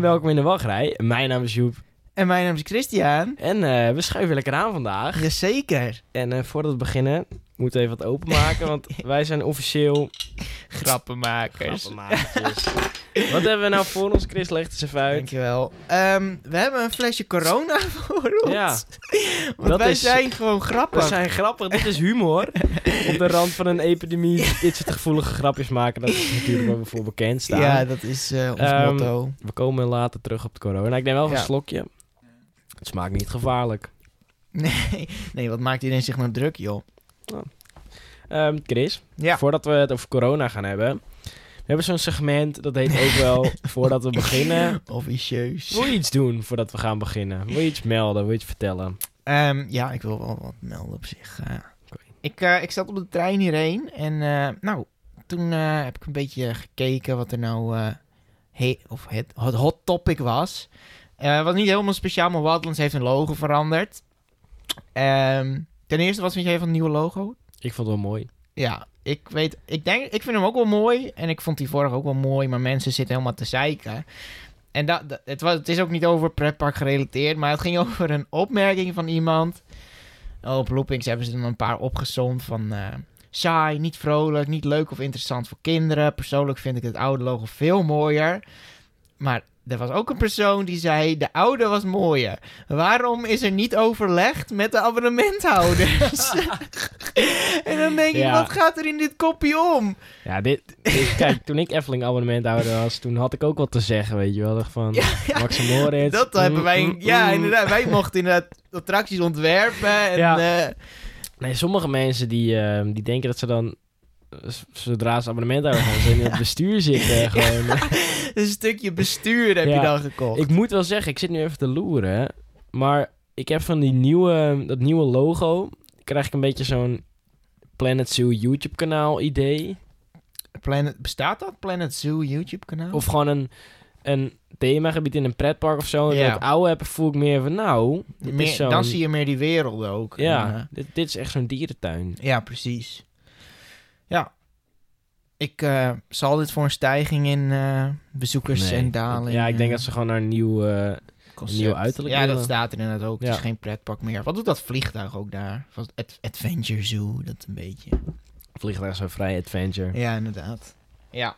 en welkom in de wachtrij. Mijn naam is Joep En mijn naam is Christian. en eh, we schuiven lekker aan vandaag. Jazeker. En eh, voordat we beginnen, moeten we even wat openmaken, want wij zijn officieel Grappenmakers. grappenmakertjes. Wat hebben we nou voor ons, Chris? Leg het eens even uit. Dankjewel. Ehm, we hebben een flesje corona voor ons. Ja, Want dat wij is- zijn gewoon grappig. we zijn grappig. Dit is humor. Op de rand van een epidemie dit soort gevoelige grapjes maken, dat is natuurlijk waar we voor bekend staan. Ja, dat is eh, ons Ehm, motto. We komen later terug op de corona. Ik neem wel Ja. een slokje. Het smaakt niet gevaarlijk. Nee, nee, wat maakt iedereen zich nou druk, joh? Ehm, Chris, Ja. voordat we het over corona gaan hebben. We hebben zo'n segment, dat heet ook wel, voordat we beginnen. Officieus. Wil je iets doen voordat we gaan beginnen? Wil je iets melden? Wil je iets vertellen? Ehm, ja, ik wil wel wat melden op zich. eh. Ik, eh, ik zat op de trein hierheen en eh, nou, toen heb ik een beetje gekeken wat er nou he- of het, het hot topic was. Was niet helemaal speciaal, maar Wildlands heeft een logo veranderd. Ehm, ten eerste, wat vind jij van het nieuwe logo? Ik vond het wel mooi. Ja, ik weet, ik denk, ik vind hem ook wel mooi en ik vond die vorige ook wel mooi, maar mensen zitten helemaal te zeiken. En dat, het, was, het is ook niet over pretpark gerelateerd, maar het ging over een opmerking van iemand. Op Loopings hebben ze er een paar opgezond van eh, saai, niet vrolijk, niet leuk of interessant voor kinderen. Persoonlijk vind ik het oude logo veel mooier. Maar er was ook een persoon die zei, de oude was mooier. Waarom is er niet overlegd met de abonnementhouders? en dan denk ik, Ja. wat gaat er in dit kopje om? Ja, dit, dit- kijk, toen ik Efteling abonnementhouder was, toen had ik ook wat te zeggen, weet je wel. Van, Ja, ja. Max Moritz. Dat mm, hebben wij, mm, ja mm. inderdaad, wij mochten inderdaad attracties ontwerpen en Ja. eh, Nee, sommige mensen die, eh, die denken dat ze dan, zodra ze abonnementhouder zijn, ze in het bestuur zitten. Gewoon. een stukje bestuur heb Ja. je dan gekocht. Ik moet wel zeggen, ik zit nu even te loeren. hè, Maar ik heb van die nieuwe, dat nieuwe logo, krijg ik een beetje zo'n Planet Zoo YouTube kanaal idee. Planet, bestaat dat? Planet Zoo YouTube kanaal? Of gewoon een, een themagebied in een pretpark of zo. En Ja. ik oude heb, voel ik meer van nou, Meer- dan zie je meer die werelden ook. Ja, dit, dit is echt zo'n dierentuin. ja, precies. Ik eh, zal dit voor een stijging in eh, bezoekers Nee, en dalen. Ja, ik denk eh, dat ze gewoon naar een nieuw... concept. nieuw uiterlijk Ja, dat staat er inderdaad ook. Het is geen pretpark meer. Wat doet dat vliegtuig ook daar? Van Ad- Adventure Zoo, dat een beetje. vliegtuig zo vrij adventure. Ja, inderdaad. Ja.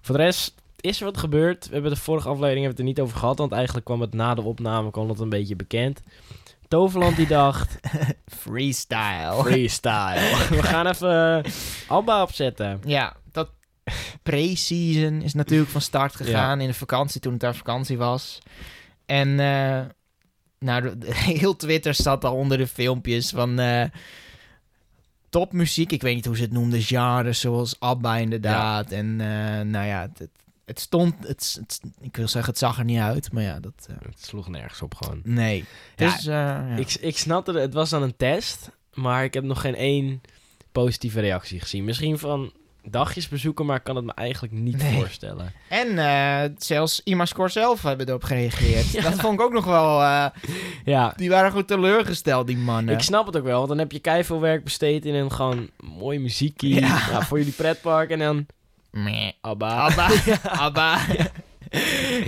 Voor de rest is er wat gebeurd. We hebben de vorige aflevering hebben we het er niet over gehad. Want eigenlijk kwam het na de opname kwam het een beetje bekend. Toverland die dacht, Freestyle. freestyle. We gaan even uh, Alba opzetten. Ja, dat pre-season is natuurlijk van start gegaan in de vakantie toen het daar vakantie was. En eh, nou, heel Twitter zat al onder de filmpjes van eh, topmuziek. Ik weet niet hoe ze het noemden, genres zoals ABBA inderdaad. En eh, nou ja, het, het, stond, het, het- ik wil zeggen, het zag er niet uit, maar ja, dat... eh, Het sloeg nergens op gewoon. nee. Dus, eh, ja. Ik, ik snapte, het het was dan een test. Maar ik heb nog geen één positieve reactie gezien. Misschien van dagjes bezoeken, maar ik kan het me eigenlijk niet Nee. voorstellen. En eh, zelfs Imascore zelf hebben erop gereageerd. Ja. Dat vond ik ook nog wel... Ja, die waren goed teleurgesteld, die mannen. Ik snap het ook wel, want dan heb je keiveel werk besteed in een gewoon mooie muziekie Ja. ja, voor jullie pretpark en dan Meh. Abba. Abba. Abba.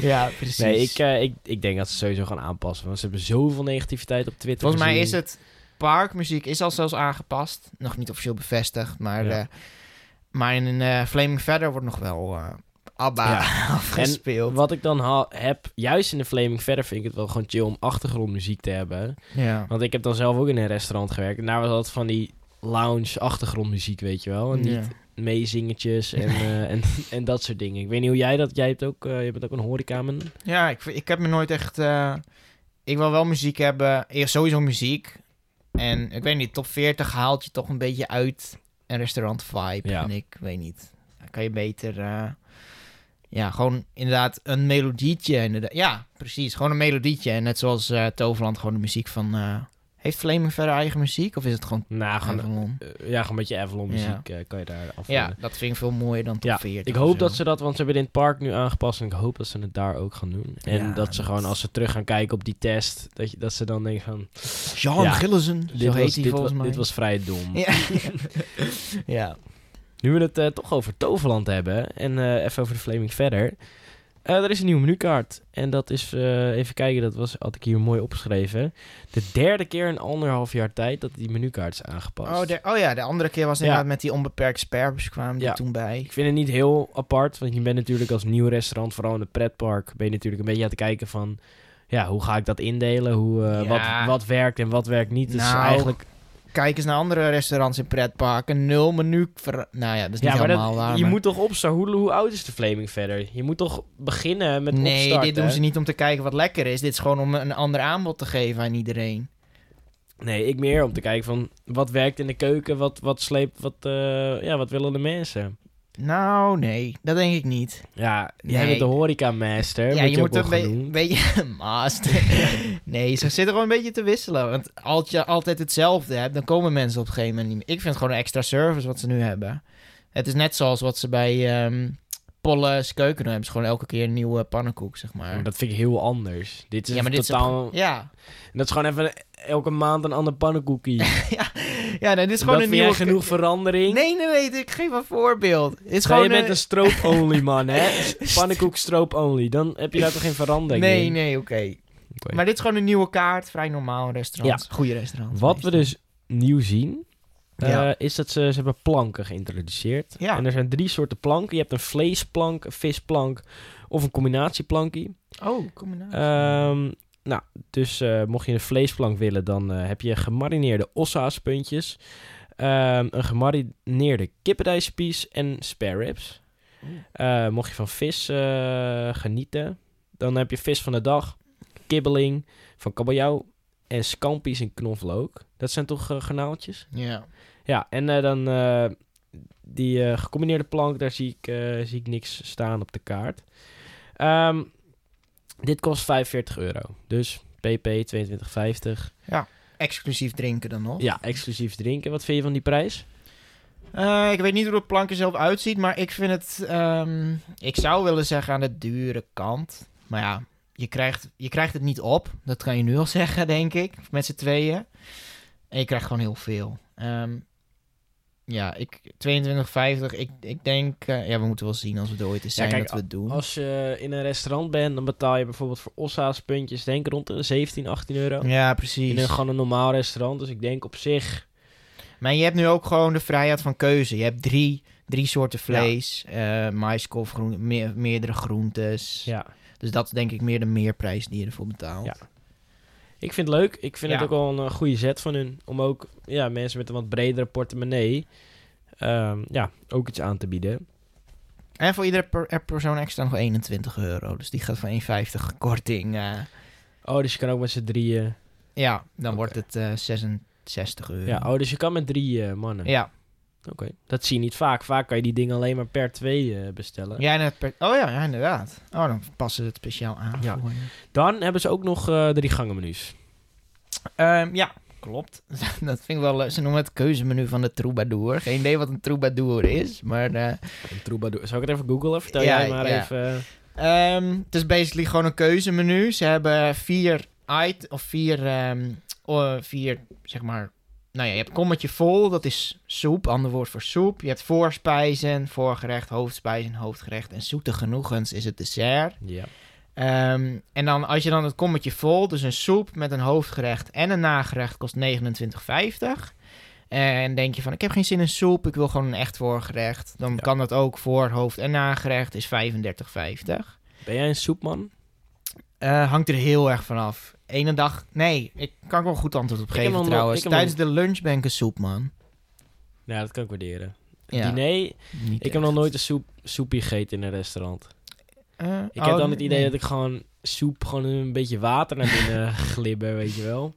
ja, precies. Nee, ik, eh, ik, ik denk dat ze sowieso gaan aanpassen, want ze hebben zoveel negativiteit op Twitter Volgens mij is het... Parkmuziek is al zelfs aangepast. Nog niet officieel bevestigd, maar... Ja. eh, maar in eh Flaming Feather wordt nog wel Abba Ja. afgespeeld. Wat ik dan heb, juist in de Flaming Verder vind ik het wel gewoon chill om achtergrondmuziek te hebben. ja. Want ik heb dan zelf ook in een restaurant gewerkt en daar was altijd van die lounge achtergrondmuziek, weet je wel. En niet Ja. Meezingetjes en, eh, en, en dat soort dingen. Ik weet niet hoe jij dat, jij hebt ook, eh, je bent ook een horecaman. Ja, ik, ik heb me nooit echt... eh, ik wil wel muziek hebben. Eerst sowieso muziek. En ik weet niet, top 40 haalt je toch een beetje uit een restaurant vibe. Ja. En ik weet niet. Dan kan je beter... ja, gewoon inderdaad een melodietje. Inderdaad. Ja, precies. Gewoon een melodietje. En net zoals Toverland gewoon de muziek van... eh, heeft Flaming Verder eigen muziek? Of is het gewoon Nou, gewoon, Avalon? eh, ja, gewoon een beetje Avalon muziek eh, kan je daar af. Ja, dat vind ik veel mooier dan top Ja, 40. Ik hoop zo. dat ze dat, want ze hebben in het park nu aangepast en ik hoop dat ze het daar ook gaan doen. En Ja, dat ze dat- gewoon als ze terug gaan kijken op die test, dat, je, dat ze dan denken van, Jean Ja. Gillissen, zo dit, heet was, hij dit, volgens wa- mij. dit was vrij dom. Ja. ja. Nu we het eh, toch over Toverland hebben en eh, even over de Flaming verder. Eh, er is een nieuwe menukaart. En dat is, eh, even kijken, dat was, had ik hier mooi opgeschreven. De derde keer in anderhalf jaar tijd dat die menukaart is aangepast. Oh, de, oh ja, de andere keer was Ja. inderdaad met die onbeperkte spares kwamen die Ja. toen bij. Ik vind het niet heel apart, want je bent natuurlijk als nieuw restaurant, vooral in het pretpark, ben je natuurlijk een beetje aan het kijken van, ja, hoe ga ik dat indelen? Hoe, eh, Ja. wat, wat werkt en wat werkt niet? Dus Nou, eigenlijk, Kijk eens naar andere restaurants in pretparken. Nul menu. ver- Nou ja, dat is niet ja, maar helemaal dat, waar. je maar- moet toch opstarten. Hoe, hoe oud is de Flaming verder? Je moet toch beginnen met Nee, opstarten? dit doen ze niet om te kijken wat lekker is. Dit is gewoon om een ander aanbod te geven aan iedereen. Nee, ik meer om te kijken van, wat werkt in de keuken? Wat, wat sleept, wat, eh, ja, wat willen de mensen? Nou, nee, dat denk ik niet. Ja, jij Nee. bent de horeca master, ja, je je, moet een be- beetje master. nee, ze zitten gewoon een beetje te wisselen. Want als je altijd hetzelfde hebt, dan komen mensen op een gegeven moment niet meer. Ik vind het gewoon een extra service wat ze nu hebben. Het is net zoals wat ze bij ehm Polles Keuken doen. Hebben ze gewoon elke keer een nieuwe pannenkoek, zeg maar. Dat vind ik heel anders. Dit is ja, maar dit is totaal... Ja, Dat is gewoon even elke maand een ander pannenkoekie. ja nee, dit is gewoon dat een nieuwe... genoeg verandering? Nee, nee, nee, ik geef een voorbeeld. Het is Nee, gewoon je bent een- een stroop-only man, hè? Pannenkoek stroop-only. Dan heb je daar toch geen verandering Nee, in? nee, oké. Oké. Maar dit is gewoon een nieuwe kaart. Vrij normaal restaurant. Goede restaurant. Wat we dus nieuw zien, eh, is dat ze, ze hebben planken geïntroduceerd. Ja. En er zijn drie soorten planken. Je hebt een vleesplank, een visplank of een combinatieplankie. Oh, combinatie. Ehm, nou, dus eh, mocht je een vleesplank willen, dan eh, heb je gemarineerde ossaaspuntjes, ehm, een gemarineerde kippendijspies en spare ribs. Eh, mocht je van vis genieten, dan heb je vis van de dag, kibbeling van kabeljauw en scampi's en knoflook. Dat zijn toch eh, garnaaltjes? ja. Ja, en eh, dan eh, die gecombineerde plank, daar zie ik, zie ik niks staan op de kaart. Ehm, dit kost 45 euro. Dus pp 22,50. Exclusief drinken dan nog. Ja, exclusief drinken. Wat vind je van die prijs? Ik weet niet hoe de plank er zelf uitziet, maar ik vind het... ehm, ik zou willen zeggen aan de dure kant. Maar ja, je krijgt, je krijgt het niet op. Dat kan je nu al zeggen, denk ik. Met z'n tweeën. En je krijgt gewoon heel veel. Ehm, ja, ik 22,50. Ik, ik denk... eh, ja, we moeten wel zien als we er ooit eens Ja, zijn kijk, dat we het doen. Als je in een restaurant bent, dan betaal je bijvoorbeeld voor ossa's puntjes, denk rond de 17, 18 euro. Ja, In precies. een, gewoon een normaal restaurant. Dus ik denk op zich... Maar je hebt nu ook gewoon de vrijheid van keuze. Je hebt drie, drie soorten vlees, eh maïskool, groen, meer, meerdere groentes. Ja, Dus dat is denk ik meer de meerprijs die je ervoor betaalt. Ja. ik vind het leuk. Ik vind Ja. het ook wel een eh, goede zet van hun. Om ook ja, mensen met een wat bredere portemonnee... ehm, ja, ook iets aan te bieden. En voor iedere per, er persoon extra nog 21 euro. Dus die gaat van 1,50 korting. eh, Oh, dus je kan ook met z'n drieën... ja, dan wordt het eh 66 euro. Ja, oh, dus je kan met drie mannen. ja. Oké. Dat zie je niet vaak. Vaak kan je die dingen alleen maar per twee eh, bestellen. Ja, en het per- oh ja, ja, inderdaad. Oh, dan passen ze het speciaal aan Ja. voor. Dan hebben ze ook nog eh drie gangenmenu's. Ehm, ja, klopt. dat vind ik wel... eh, Ze noemen het keuzemenu van de troubadour. Geen idee wat een troubadour is, maar... Een troubadour. Zal ik het even googlen? Vertel Ja, jij maar ja. even. Ehm, het is basically gewoon een keuzemenu. Ze hebben vier it of vier, ehm, vier, zeg maar. Nou ja, je hebt kommetje vol, dat is soep, ander woord voor soep. Je hebt voorspijzen, voorgerecht, hoofdspijzen, hoofdgerecht en zoete genoegens is het dessert. Ja. Ehm, en dan als je dan het kommetje vol, dus een soep met een hoofdgerecht en een nagerecht kost 29,50. En denk je van, ik heb geen zin in soep, ik wil gewoon een echt voorgerecht. Dan Ja. kan dat ook voor hoofd- en nagerecht, is 35,50. Ben jij een soepman? Eh, hangt er heel erg vanaf. Ene dag, nee, ik kan wel goed antwoord op geven trouwens. Tijdens de lunch ben ik een soepman. Ja, dat kan ik waarderen. Ja, Diner? Ik heb nog nooit een soep, soepje gegeten in een restaurant. Eh, Ik oh, heb dan het idee nee. dat ik gewoon soep, gewoon een beetje water naar binnen glibber, weet je wel.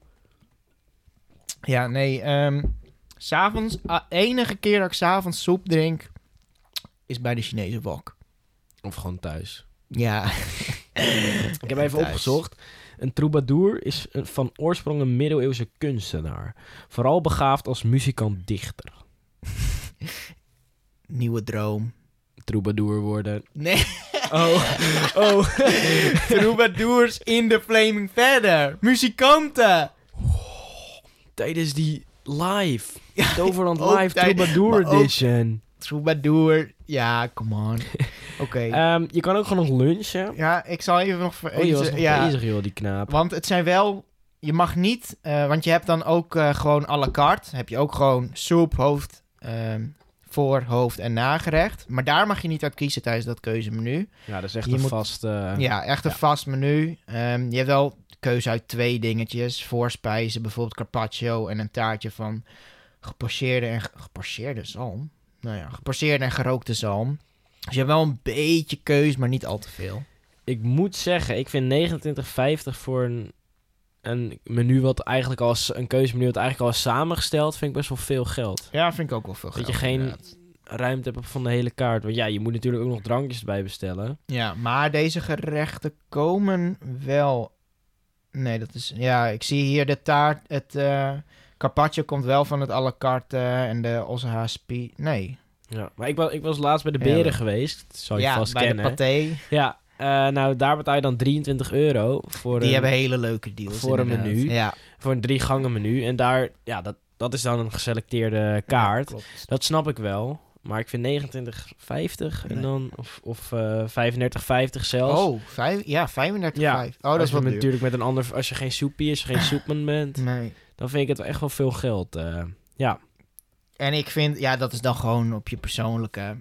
Ja, nee. ehm, s s'avonds, ah, enige keer dat ik s'avonds soep drink, is bij de Chinese wok. Of gewoon thuis. Ja. Ik heb even Thuis. opgezocht. Een troubadour is een- van oorsprong een middeleeuwse kunstenaar. Vooral begaafd als muzikant-dichter. Nieuwe droom. Troubadour worden. Nee, Oh, oh. troubadours in de Flaming Verder. Muzikanten. Tijdens die live. Toverland Live Troubadour Edition. Troubadour. Ja, come on. Oké. Ehm, je kan ook gewoon nog lunchen. ja, ik zal even nog... ver- Oh, je was iets- nog ja, bezig, joh, die knaap. Want het zijn wel... Je mag niet... eh, want je hebt dan ook eh, gewoon à la carte. Heb je ook gewoon soep, hoofd, ehm, voor, hoofd en nagerecht. Maar daar mag je niet uit kiezen tijdens dat keuzemenu. Ja, dat is echt je een moet- vast... eh, ja, echt een ja. vast menu. Ehm, je hebt wel keuze uit twee dingetjes. Voorspijzen, bijvoorbeeld carpaccio en een taartje van gepocheerde en... ge- Gepocheerde zalm? Nou ja, gepocheerde en gerookte zalm. Dus je hebt wel een beetje keus, maar niet al te veel. Ik moet zeggen, ik vind 29,50 voor een, een menu wat eigenlijk al is, een keuzemenu wat eigenlijk al is samengesteld, vind ik best wel veel geld. Ja, vind ik ook wel veel Dat geld. je geen- inderdaad. Ruimte hebt van de hele kaart. Want ja, je moet natuurlijk ook nog drankjes erbij bestellen. Ja, maar deze gerechten komen wel... Nee, dat is... Ja, ik zie hier de taart... Het eh, carpaccio komt wel van het à la carte eh, en de ossehaaspi... Nee. Ja. Maar ik was, ik was laatst bij de beren geweest. Dat zou je ja, vast bij kennen. de paté. Ja, eh, nou daar betaal je dan 23 euro voor, Die een, hebben hele leuke deals. voor een menu. Ja, voor een drie gangen menu. En daar, ja, dat, dat is dan een geselecteerde kaart. Ja. Dat snap ik wel. Maar ik vind 29,50 en dan, of, of eh 35,50 zelfs. Oh, vijf, ja, 35,5. Ja, Oh, dat is duur. natuurlijk met een ander, als je geen soepie is, geen soepman bent, Nee. Dan vind ik het echt wel veel geld. eh. ja, En ik vind, ja, dat is dan gewoon op je persoonlijke...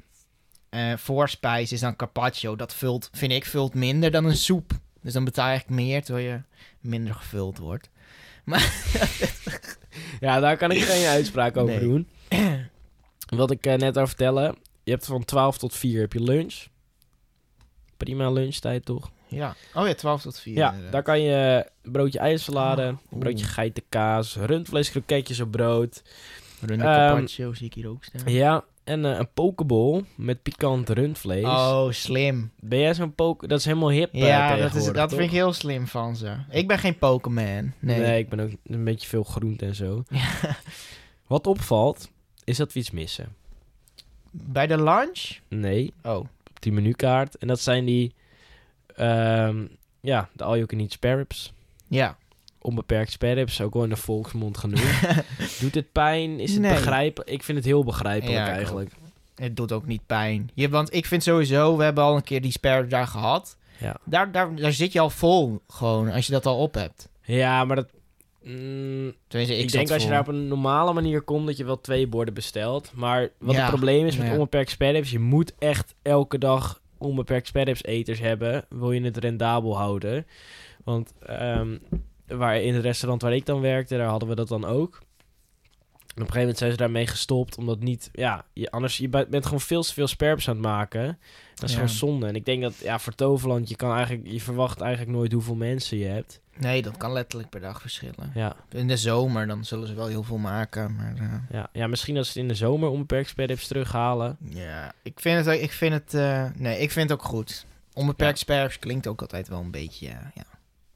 eh voorspijs is dan carpaccio. Dat vult, vind ik, vult minder dan een soep. Dus dan betaal je eigenlijk meer, terwijl je minder gevuld wordt. ja, daar kan ik geen uitspraak over Nee. doen. Wat ik eh, net al vertellen, je hebt van 12 tot 4 heb je lunch. Prima lunchtijd toch? Ja. Oh ja, 12 tot 4. Ja, inderdaad. daar kan je broodje ijssalade, Oh, broodje geitenkaas, rundvlees, kroketjes op brood. Ehm, carpaccio zie ik hier ook staan. Ja, en eh, een pokeball met pikant rundvlees. Oh, slim. Ben jij zo'n poke? Dat is helemaal hip eh, Ja, dat, is, dat toch? vind ik heel slim van ze. Ik ben geen Pokémon. Nee. Nee. ik ben ook een beetje veel groente en zo. Wat opvalt, is dat we iets missen. Bij de lunch? Nee, Oh. op die menukaart. En dat zijn die, ehm, ja, de all you can eat spare ribs. Ja. Onbeperkt spare ribs, ook wel in de volksmond genoemd. Doet het pijn? Is het Nee. begrijpelijk? Ik vind het heel begrijpelijk Ja, eigenlijk. Het doet ook niet pijn. Je, want ik vind sowieso, we hebben al een keer die spare daar gehad. Ja. Daar, daar, daar zit je al vol, gewoon, als je dat al op hebt. Ja, maar dat... mm, Tenminste, ik, denk als je daar op een normale manier komt, dat je wel twee borden bestelt. Maar wat Ja, het probleem is met ja. onbeperkt sparrows, je moet echt elke dag onbeperkt eters hebben, wil je het rendabel houden. Want ehm, waar, in het restaurant waar ik dan werkte, daar hadden we dat dan ook. Op een gegeven moment zijn ze daarmee gestopt, omdat niet, ja, je, anders, je bent gewoon veel te veel sperps aan het maken. Dat is Ja. gewoon zonde. En ik denk dat, ja, voor Toverland, je kan eigenlijk, je verwacht eigenlijk nooit hoeveel mensen je hebt. Nee, dat kan letterlijk per dag verschillen. Ja. In de zomer, dan zullen ze wel heel veel maken, maar... eh, Ja, ja, misschien als ze het in de zomer onbeperkt sparrows terughalen. Ja, ik vind het, ik vind het, eh, nee, ik vind het ook goed. Onbeperkt sperps klinkt ook altijd wel een beetje, ja, ja,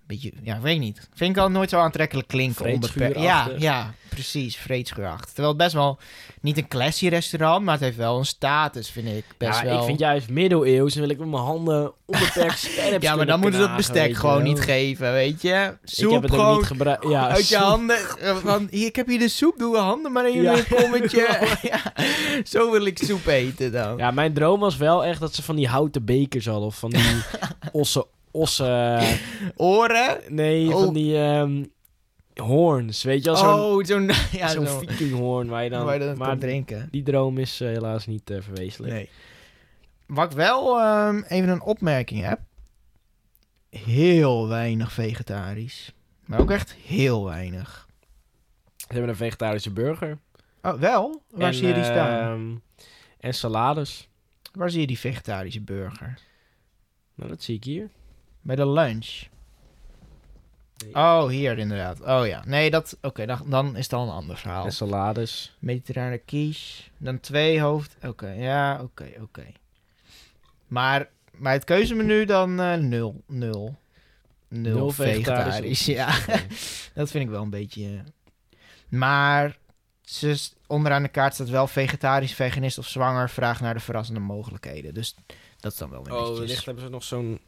beetje, ja, weet ik niet. Vind ik al nooit zo aantrekkelijk klinken. Onbeperkt. Ja, ja, precies, vreedschuurachtig. Terwijl het best wel niet een classy restaurant, maar het heeft wel een status, vind ik. Best ja, wel. ik vind juist middeleeuws en wil ik met mijn handen onbeperkt ja, maar dan moeten ze het bestek gewoon niet geven, weet je. Ik heb het ook gewoon niet gebruikt. Ja, uit je handen. eh, Van, hier, ik heb hier de soep, doe je handen maar in Ja. een kommetje. ja, zo wil ik soep eten dan. Ja, mijn droom was wel echt dat ze van die houten bekers hadden. Of van die ossen... ossen Oren. nee, Oh. van die ehm hoorns. Weet je wel, zo'n oh, zo'n ja, zo'n zo'n vikinghoorn waar je dan... waar je dat maar kan drinken. die droom is eh, helaas niet eh verwezenlijk. Nee. Wat ik wel ehm, even een opmerking heb. Heel weinig vegetarisch. Maar ook echt heel weinig. Ze hebben een vegetarische burger. Oh, wel? Waar En, zie je die staan? ehm, en salades. Waar zie je die vegetarische burger? Nou, dat zie ik hier. Bij de lunch. Oh, hier inderdaad. Oh ja. Nee, dat... Oké, dan, dan is het al een ander verhaal. En salades. Mediterrane quiche. Dan twee hoofd... Oké, ja, oké, oké. Maar bij het keuzemenu dan eh, nul. Nul. Nul, Nul vegetarisch. vegetarisch. Ja, dat vind ik wel een beetje... eh. Maar onderaan de kaart staat wel vegetarisch, veganist of zwanger. Vraag naar de verrassende mogelijkheden. Dus dat is dan wel weer Oh, netjes. wellicht hebben ze nog zo'n...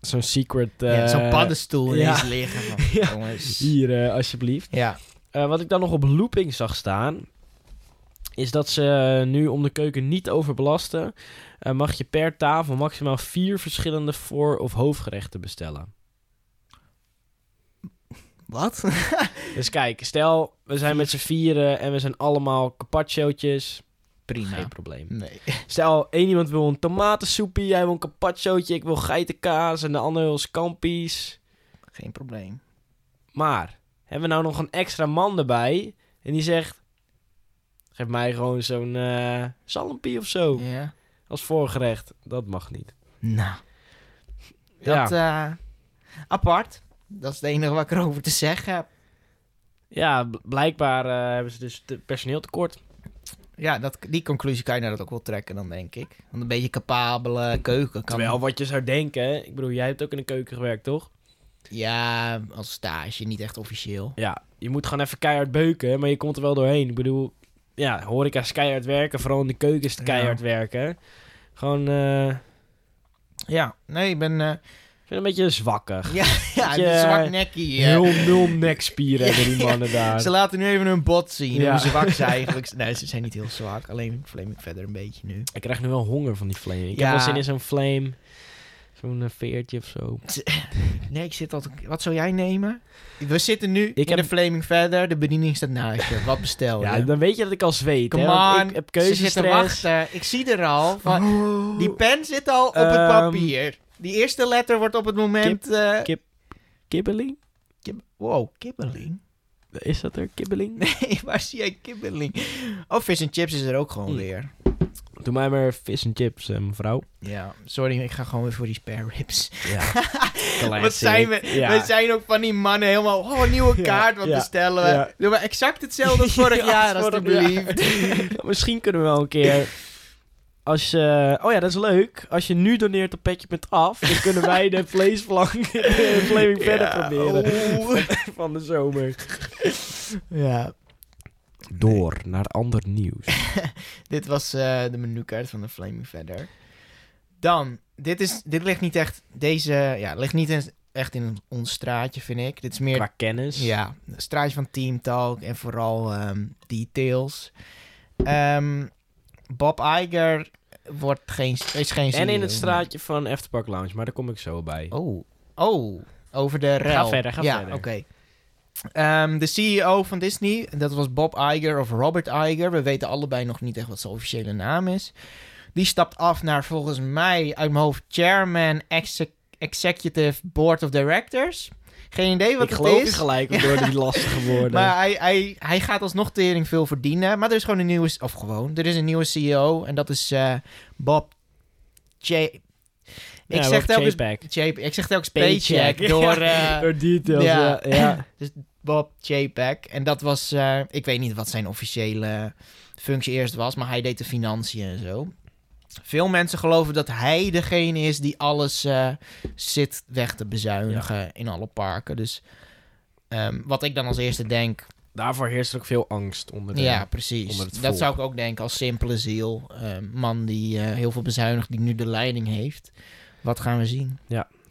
Zo'n secret... ja, Zo'n eh, paddenstoel ja. ineens liggen. Ja. Jongens. Hier, eh, alsjeblieft. Ja. Eh, wat ik dan nog op looping zag staan... is dat ze nu om de keuken niet te overbelasten, mag je per tafel maximaal vier verschillende voor- of hoofdgerechten bestellen. Wat? Dus kijk, stel we zijn met z'n vieren en we zijn allemaal carpacciootjes. Prima. Geen probleem. Nee. Stel, één iemand wil een tomatensoepie, jij wil een carpacciootje, ik wil geitenkaas en de ander wil scampi's. Geen probleem. Maar, hebben we nou nog een extra man erbij en die zegt, geef mij gewoon zo'n eh zalmpie of zo Ja. als voorgerecht. Dat mag niet. Nou. Dat, eh, apart. Dat is het enige wat ik erover te zeggen heb. Ja, bl- blijkbaar eh, hebben ze dus personeel tekort. Ja, dat, die conclusie kan je nou dat ook wel trekken dan, denk ik. Want een beetje capabele keuken kan... Terwijl wat je zou denken, hè, ik bedoel, jij hebt ook in de keuken gewerkt, toch? Ja, als stage, niet echt officieel. Ja, je moet gewoon even keihard beuken, maar je komt er wel doorheen. Ik bedoel, ja, horeca is keihard werken, vooral in de keuken is het Ja. keihard werken. Gewoon, eh, Ja, nee, ik ben... eh, vind het een beetje zwakkig. ja, ja Beetje, een zwak nekkie. eh. Nul, nekspieren hebben die mannen daar. Ze laten nu even hun bot zien, hoe zwak ze eigenlijk... Nee, ze zijn niet heel zwak. Alleen flame ik verder een beetje nu. Ik krijg nu wel honger van die flame. Ik heb wel zin in zo'n flame, zo'n eh, veertje of zo. Nee, ik zit altijd... Wat zou jij nemen? We zitten nu in heb- de Flaming Verder. De bediening staat naast je. Wat bestel je? Ja, dan weet je dat ik al zweet, hè. Want on, ik heb ze zitten keuzestress. wachten. Ik zie er al. Van, Die pen zit al op het Ehm, papier. Die eerste letter wordt op het moment... eh, kip- Kibbeling? kib- wow, kibbeling? Is dat er, kibbeling? Nee, waar zie jij kibbeling? Oh, vis en chips is er ook gewoon Hm. weer. Doe mij maar vis en chips, eh, mevrouw. Ja, sorry, ik ga gewoon weer voor die spare ribs. Ja. Wat zijn we? Ja. We zijn ook van die mannen helemaal... Oh, een nieuwe kaart, wat ja, bestellen we? ja. Doe maar exact hetzelfde als vorig Ja, jaar, als vorig alstublieft. Misschien kunnen we wel een keer... Als je... Oh ja, dat is leuk. Als je nu doneert op Petje met af, dan kunnen wij de vleesvlang de Flaming verder Ja, proberen oeh. van de zomer. Ja, Door naar ander nieuws. dit was eh, de menukaart van de Flaming Feather. Dan, dit, is, dit ligt niet echt... Deze, ja, ligt niet in- echt in ons straatje, vind ik. Dit is meer Qua kennis. Ja, een straatje van Team Talk en vooral ehm, details. Ehm, Bob Iger wordt geen, is geen En in het straatje van Afterpark Lounge, maar daar kom ik zo bij. Oh, oh, over de rel. verder, ga ja, verder. oké. Ehm, de CEO van Disney, dat was Bob Iger of Robert Iger. We weten allebei nog niet echt wat zijn officiële naam is. Die stapt af naar volgens mij uit mijn hoofd chairman exec- executive board of directors. Geen idee wat ik het is. je gelijk door die lastige woorden. Maar hij, hij, hij gaat alsnog tering veel verdienen. Maar er is gewoon een nieuwe... Of gewoon, er is een nieuwe CEO. En dat is eh, Bob J... Ik zeg telkens... J- ik zeg telkens Paycheck. door... eh, Door details, ja. ja. ja. dus Bob JPEG. En dat was... eh, ik weet niet wat zijn officiële functie eerst was. Maar hij deed de financiën en zo. Veel mensen geloven dat hij degene is die alles eh, zit weg te bezuinigen in alle parken. Dus ehm, wat ik dan als eerste denk... Daarvoor heerst er ook veel angst onder de... Ja, precies. onder Dat zou ik ook denken als simpele ziel. Ehm, man die eh, heel veel bezuinigt, die nu de leiding heeft. Wat gaan we zien?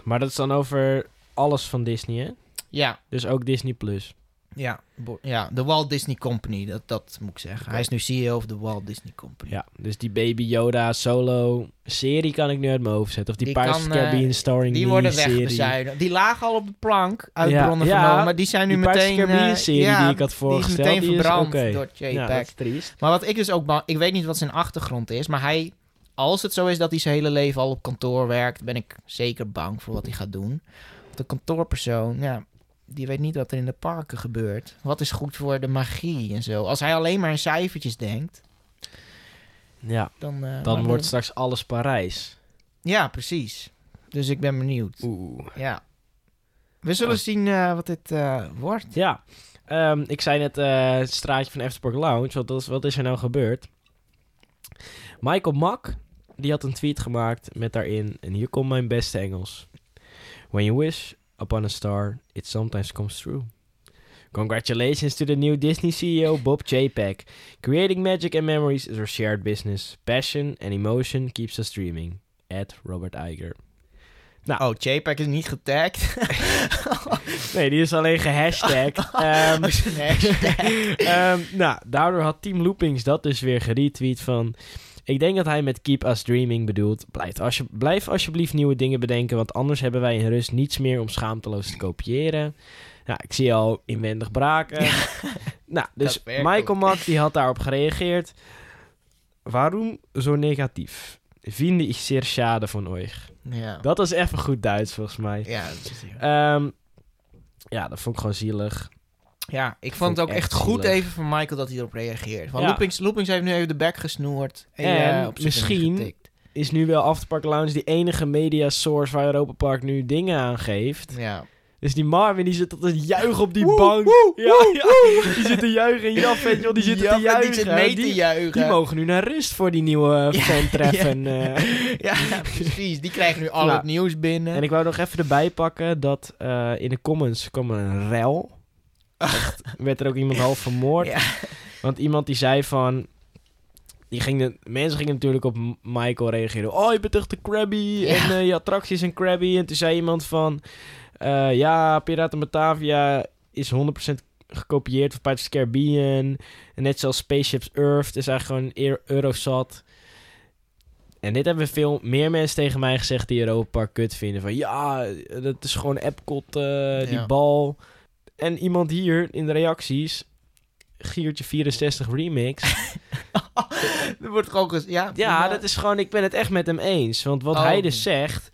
Maar dat is dan over alles van Disney, hè? Ja, Dus ook Disney+. Plus. Ja, ja de Walt Disney Company, dat, dat moet ik zeggen. Hij is nu CEO of de Walt Disney Company. Ja, dus die Baby Yoda solo serie kan ik nu uit mijn hoofd zetten. Of die, Die Pirates the eh, Caribbean starring Die worden wegbezuinigd. Die lagen al op de plank, uit Ja, bronnen ja, vernomen. Maar die zijn nu Die Pirates of meteen... the Caribbean eh, serie ja, die ik had die is voorgesteld, meteen verbrand oké. door Ja, JPEG. is. Maar wat ik dus ook... bang- Ik weet niet wat zijn achtergrond is, maar hij... Als het zo is dat hij zijn hele leven al op kantoor werkt, ben ik zeker bang voor wat hij gaat doen. De kantoorpersoon, ja, die weet niet wat er in de parken gebeurt. Wat is goed voor de magie en zo. Als hij alleen maar in cijfertjes denkt, Ja, dan... eh, dan wordt straks alles Parijs. Ja, precies. Dus ik ben benieuwd. Oeh. Ja. We zullen Oh. zien eh, wat dit eh, wordt. Ja, ehm, ik zei net het straatje van Afterpark Lounge. Wat is, wat is er nou gebeurd? Michael Mack, die had een tweet gemaakt met daarin... En hier komt mijn beste Engels. When you wish upon a star, it sometimes comes true. Congratulations to the new Disney CEO Bob Chapek. Creating magic and memories is our shared business. Passion and emotion keeps us dreaming. At Robert Iger. Nou. Oh, JPEG is niet getagd. Nee, die is alleen gehashtagd. Oh, hashtag. Ehm, nou, daardoor had Team Loopings dat dus weer geretweet van... Ik denk dat hij met Keep Us Dreaming bedoelt... Blijf, alsje, blijf alsjeblieft nieuwe dingen bedenken... want anders hebben wij in rust niets meer om schaamteloos te kopiëren. Nou, ik zie al inwendig braken. nou, dus Michael. Mack die had daarop gereageerd. Waarom zo negatief? Finde ich sehr schade von euch. ja. Dat was even goed Duits volgens mij. Ja, dat is- Ehm, ja, dat vond ik gewoon zielig. Ja, ik Vond het ook echt echt goed zielig. even van Michael dat hij erop reageert. Want Ja. Loopings, Loopings heeft nu even de bek gesnoerd. En, En eh, misschien- is nu wel Afterpark Lounge die enige media source waar Europa Park nu dingen aan geeft. Ja. Dus die Marvin die zit tot te juichen op die Woe, bank. woe, ja, woe, ja. Die zit te juichen en Jaf, weet je wel, die zit Ja, te juichen. Die zit mee te die, juichen. die mogen nu naar rust voor die nieuwe Ja, fan-treffen. eh. ja, precies. Die krijgen nu al Nou, het nieuws binnen. En ik wou nog even erbij pakken dat eh, in de comments kwam een rel. Echt, werd er ook iemand half vermoord. Ja. Want iemand die zei van... Die ging de, mensen gingen natuurlijk op Michael reageren. Oh, je bent echt te crabby. Ja. En eh, je attracties zijn crabby. En toen zei iemand van... eh, ja, Piraten Batavia is 100% gekopieerd van Pirates of the Caribbean. En net zoals Spaceships Earth is eigenlijk gewoon Eurosat. En dit hebben veel meer mensen tegen mij gezegd die Europa Park kut vinden. Van ja, dat is gewoon Epcot, eh, die Ja. bal. En iemand hier in de reacties... Giertje 64 remix. er wordt gewoon ja, Ja, dat is gewoon, ik ben het echt met hem eens. Want wat Oh. hij dus zegt,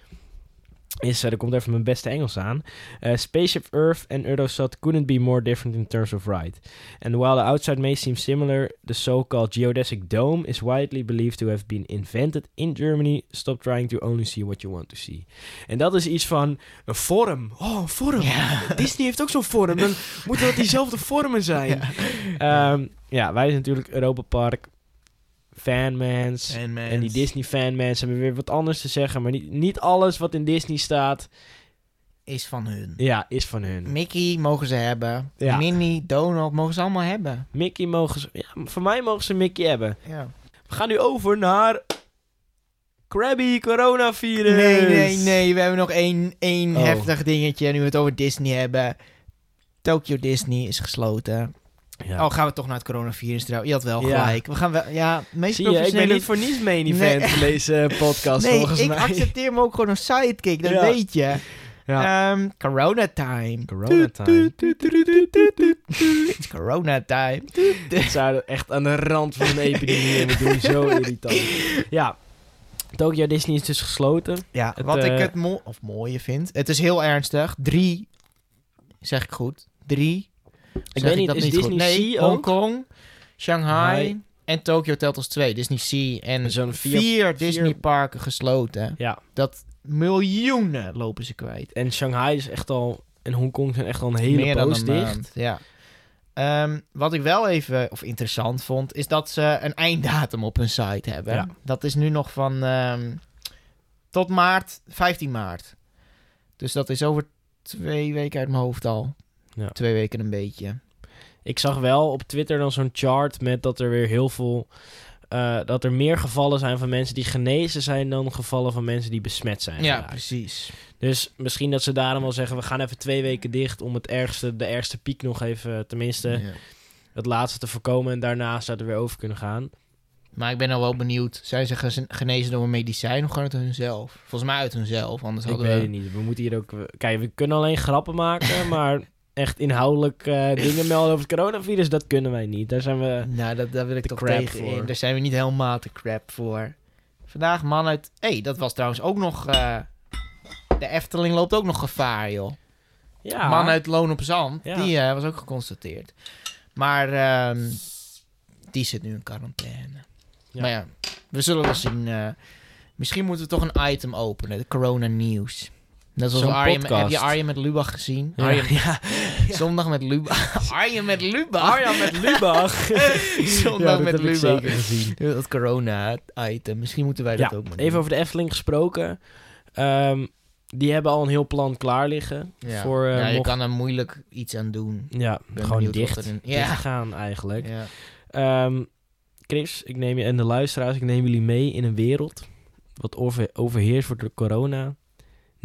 is, eh, er komt even mijn beste Engels aan. eh, Spaceship Earth and Eurosat couldn't be more different in terms of ride. And while the outside may seem similar, the so-called geodesic dome is widely believed to have been invented in Germany. Stop trying to only see what you want to see. En dat is iets van een vorm. Oh, een vorm. Disney heeft ook zo'n vorm. Dan moeten dat diezelfde vormen zijn. Ja. Ehm, ja, wij zijn natuurlijk Europa Park fanmans. En, En die Disney fanmans hebben weer wat anders te zeggen. Maar niet, niet alles wat in Disney staat, is van hun. ja, is van hun. Mickey mogen ze hebben. Ja. Minnie, Donald mogen ze allemaal hebben. Mickey mogen ze... Ja, voor mij mogen ze Mickey hebben. Ja. We gaan nu over naar... Krabby coronavirus. Nee, nee, nee. We hebben nog één, één Oh. heftig dingetje. Nu we het over Disney hebben. Tokyo Disney is gesloten. Ja. Oh, gaan we toch naar het coronavirus? Je had wel Ja. gelijk. We gaan wel... Ja, meest Zie je, ik ben niet voor niets main event Nee. van deze podcast, Nee, volgens ik mij. accepteer hem ook gewoon als sidekick. Dat Ja. weet je. Ja. Ehm, corona time. Corona time. It's corona time. We zouden echt aan de rand van een epidemie doen zo irritant. Ja. Tokyo Disney is dus gesloten. Ja, Het, wat eh, ik het mo of mooie vind. Het is heel ernstig. Drie, zeg ik goed. Drie. Ik weet niet, dat is goed? Disney Nee, Sea ook? Hongkong, Shanghai Nee. en Tokyo telt als twee. Disney Sea en Zo'n vier- vier, Disney-parken gesloten. Ja. Dat miljoenen lopen ze kwijt. En Shanghai is echt al... En Hongkong zijn echt al een hele Meer dan een dicht. maand, ja. Ehm, wat ik wel even of interessant vond, is dat ze een einddatum op hun site hebben. Ja. Dat is nu nog van ehm, tot maart, 15 maart. Dus dat is over twee weken uit mijn hoofd al. Ja. Twee weken een beetje. Ik zag wel op Twitter dan zo'n chart met dat er weer heel veel... eh, dat er meer gevallen zijn van mensen die genezen zijn dan gevallen van mensen die besmet zijn. Ja, geraakt. precies. Dus misschien dat ze daarom wel zeggen, we gaan even twee weken dicht om het ergste, de ergste piek nog even, tenminste, Ja. het laatste te voorkomen. En daarna zou er weer over kunnen gaan. Maar ik ben al wel benieuwd. Zijn ze genezen door een medicijn of gewoon uit hunzelf? Volgens mij uit hunzelf. Anders Ik hadden weet we... het niet. We moeten hier ook... Kijk, we kunnen alleen grappen maken, maar echt inhoudelijk eh, dingen melden over het coronavirus, dat kunnen wij niet. Daar zijn we... Nou, dat, daar wil ik toch crap tegen voor. in. Daar zijn we niet helemaal te crap voor. Vandaag man uit... Hé, hey, dat was trouwens ook nog... eh, De Efteling loopt ook nog gevaar, joh. Ja, Man uit Loon op Zand, Ja. die eh, was ook geconstateerd. Maar ehm, die zit nu in quarantaine. Ja. Maar ja, we zullen wel zien. misschien moeten we toch een item openen. De corona nieuws. Net zoals Arjen, podcast. heb je Arjen met Lubach gezien? Ja. Arjen, Ja. Zondag met Lubach. Arjen met Lubach. Arjan met Lubach. Zondag met heb ik Lubach. zeker gezien. Dat corona-item. Misschien moeten wij dat Ja, ook maar even doen. over de Efteling gesproken. Ehm, die hebben al een heel plan klaar liggen. Ja. Voor, eh, ja, je mocht- kan er moeilijk iets aan doen. Ja, ben gewoon dicht. dicht Ja. gaan eigenlijk. Ja. Ehm, Chris, ik neem je en de luisteraars, ik neem jullie mee in een wereld wat over, overheerst wordt door corona.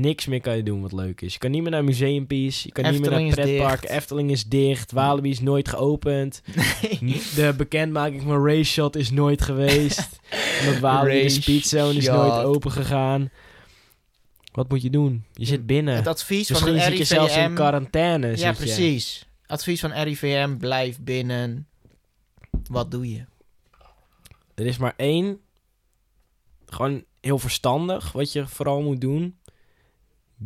Niks meer kan je doen wat leuk is. Je kan niet meer naar Museumpiece. Je kan niet meer naar pretpark. Efteling is dicht. Walibi is nooit geopend. De bekendmaking van Rayshot is nooit geweest. Omdat Walibi de speedzone is nooit open gegaan. Wat moet je doen? Je zit binnen. Het advies van Misschien de zit je zelfs in RIVM... quarantaine. Ja, je. precies. Advies van RIVM, blijf binnen. Wat doe je? Er is maar één. Gewoon heel verstandig wat je vooral moet doen.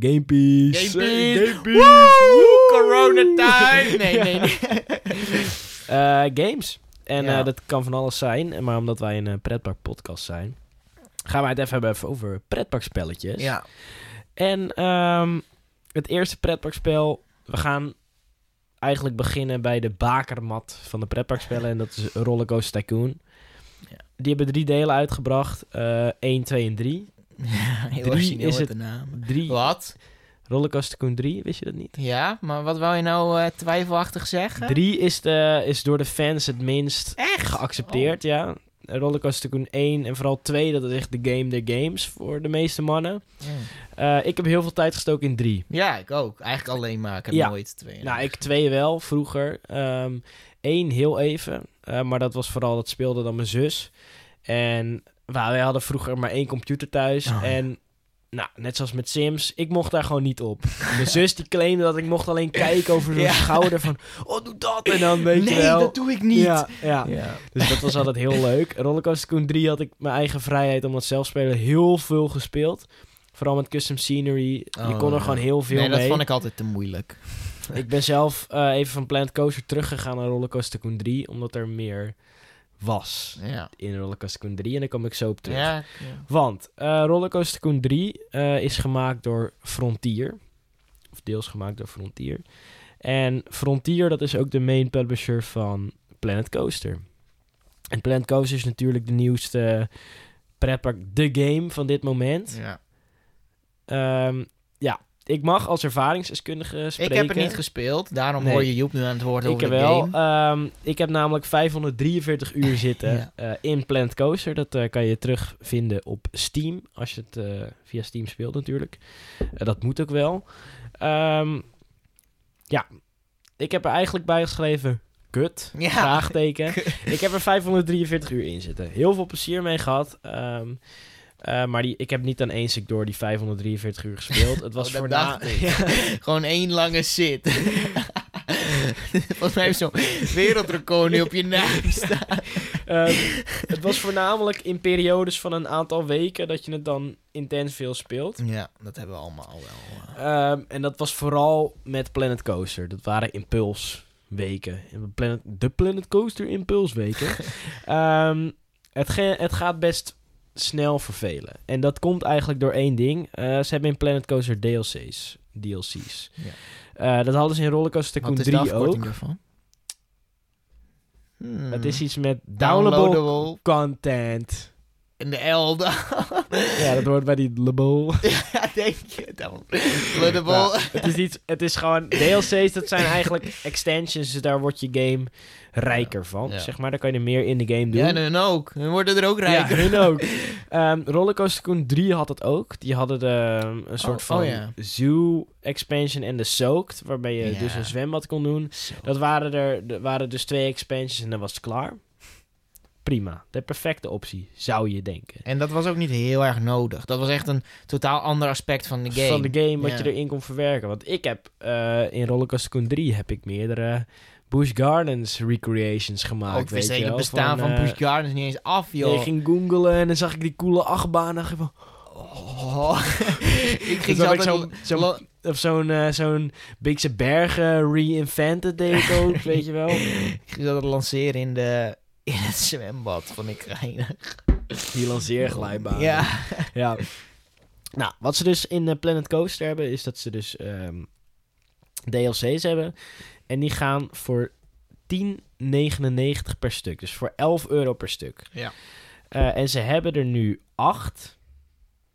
Gamepiece. Gamepiece. Gamepiece. Coronatime! Nee, nee, nee. Eh, games. En Ja. eh, dat kan van alles zijn. Maar omdat wij een eh, pretpark podcast zijn, gaan wij het even hebben even over pretparkspelletjes. Ja. En ehm, het eerste pretparkspel, we gaan eigenlijk beginnen bij de bakermat van de pretparkspellen. En dat is Rollercoaster Tycoon. Ja. Die hebben drie delen uitgebracht. eh 1, 2 en 3. Heel Drie origineel is met het- de naam. Drie Wat? Rollercoaster Tycoon 3, wist je dat niet? Ja, maar wat wou je nou eh, twijfelachtig zeggen? 3 is, de, is door de fans het minst Echt? geaccepteerd, ja. Rollercoaster Tycoon 1 en vooral 2, dat is echt de game der games voor de meeste mannen. Oh. Eh, ik heb heel veel tijd gestoken in 3. Ja, ik ook. Eigenlijk alleen maar. Ik heb Ja. nooit twee. Nou, ik twee wel, vroeger. Ehm Eén heel even, eh, maar dat was vooral, dat speelde dan mijn zus. En nou, wij hadden vroeger maar één computer thuis. Oh. En nou, net zoals met Sims, ik mocht daar gewoon niet op. Mijn zus die claimde dat ik mocht alleen kijken over zijn Ja. schouder van... Oh, doe dat! En dan weet nee, je wel... dat doe ik niet. Ja, ja. Ja. Dus dat was altijd heel leuk. Rollercoaster Tycoon 3 had ik mijn eigen vrijheid om het zelf spelen heel veel gespeeld. Vooral met custom scenery. je Oh, kon er gewoon heel veel nee, mee. dat vond ik altijd te moeilijk. Ik ben zelf eh, even van Planet Coaster teruggegaan naar Rollercoaster Tycoon 3, omdat er meer was Ja. in Rollercoaster Tycoon 3 en daar kom ik zo op terug. Ja, ja. Want eh Rollercoaster Tycoon 3 eh, is gemaakt door Frontier, of deels gemaakt door Frontier. En Frontier, dat is ook de main publisher van Planet Coaster. En Planet Coaster is natuurlijk de nieuwste pretpark, de game van dit moment. ja. Ehm, ik mag als ervaringsdeskundige spreken. Ik heb het niet gespeeld, daarom Nee. hoor je Joep nu aan het woord Ik over heb de wel. game. ehm, ik heb namelijk 543 uur zitten Ja. eh, in Planet Coaster. Dat eh, kan je terugvinden op Steam. Als je het eh, via Steam speelt natuurlijk. Dat moet ook wel. Ehm, ja, ik heb er eigenlijk bij geschreven... Kut, Ja. vraagteken. ik heb er 543 uur in zitten. Heel veel plezier mee gehad. Ehm, eh, maar die, ik heb niet aan één stuk door die 543 uur gespeeld. Het was Oh, voor ik. Gewoon één lange zit. Volgens mij heeft zo'n wereldrecord nu op je naam staan. Ehm, het was voornamelijk in periodes van een aantal weken dat je het dan intens veel speelt. Ja, dat hebben we allemaal wel. eh. Ehm, en dat was vooral met Planet Coaster. Dat waren impulsweken. Planet, de Planet Coaster impulsweken. Ehm het, het gaat best snel vervelen. En dat komt eigenlijk door één ding. Eh, ze hebben in Planet Coaster DLC's. DLC's. Ja. Eh, dat hadden ze in Rollercoaster Tycoon Wat is de 3 afkorting ook. daarvan? Hmm. Het is iets met downloadable Downloadable content. In de L. dan. Ja, dat hoort bij die label. ja, denk je. Ja, het is iets, het is gewoon DLC's, dat zijn eigenlijk extensions, dus daar wordt je game rijker van. Ja. Zeg maar, daar kan je er meer in de game doen. Ja, en hun ook. Hun worden er ook Ja, rijker. hun ook. Ehm Rollercoaster Tycoon 3 had het ook. Die hadden de, een soort Oh, van oh ja. zoo expansion en de soaked, waarbij je Ja. dus een zwembad kon doen. Zo. Dat waren er, er waren dus twee expansions en dan was het klaar. Prima, de perfecte optie, zou je denken. En dat was ook niet heel erg nodig. Dat was echt een totaal ander aspect van de game. van de game wat Ja. je erin kon verwerken. Want ik heb eh, in Rollercoaster Tycoon 3 heb ik meerdere Busch Gardens recreations gemaakt. Ook wist weet ik het bestaan van, Busch Gardens niet eens af, joh. Ik ging googlen en dan zag ik die coole achtbaan. En dacht ik van, Oh. ik ging zo zo'n- zo'n- of zo'n eh, zo'n Beekse Bergen reinvented deed ik ook, weet je wel. ik ging dat lanceren in, de, in het zwembad van ik reinig. Die lanceerglijbaan. Ja. ja. Nou, wat ze dus in eh, Planet Coaster hebben, is dat ze dus ehm, DLC's hebben. En die gaan voor 10,99 per stuk. Dus voor 11 euro per stuk. Ja. Eh, en ze hebben er nu 8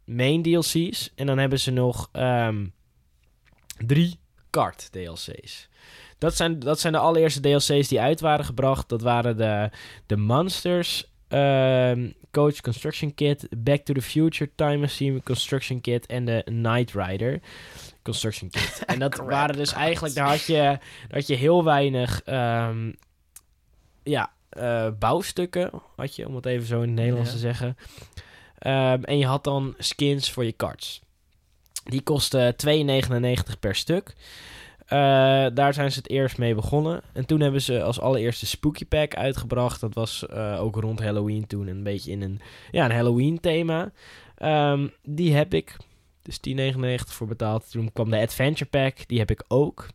main DLC's. En dan hebben ze nog ehm drie kart DLC's. Dat zijn, dat zijn de allereerste DLC's die uit waren gebracht. Dat waren de, de Monsters ehm, Coach Construction Kit, Back to the Future Time Machine Construction Kit en de Knight Rider Construction Kit. en dat Crap waren dus eigenlijk, daar had je, had je heel weinig ehm, ja, eh, bouwstukken, had je, om het even zo in het Nederlands Ja. te zeggen. Ehm, en je had dan skins voor je cards. Die kosten 2,99 per stuk. Eh, daar zijn ze het eerst mee begonnen. En toen hebben ze als allereerste Spooky Pack uitgebracht. Dat was eh, ook rond Halloween toen. Een beetje in een, ja, een Halloween thema. Ehm, die heb ik. Dus 10,99 voor betaald. Toen kwam de Adventure Pack. Die heb ik ook.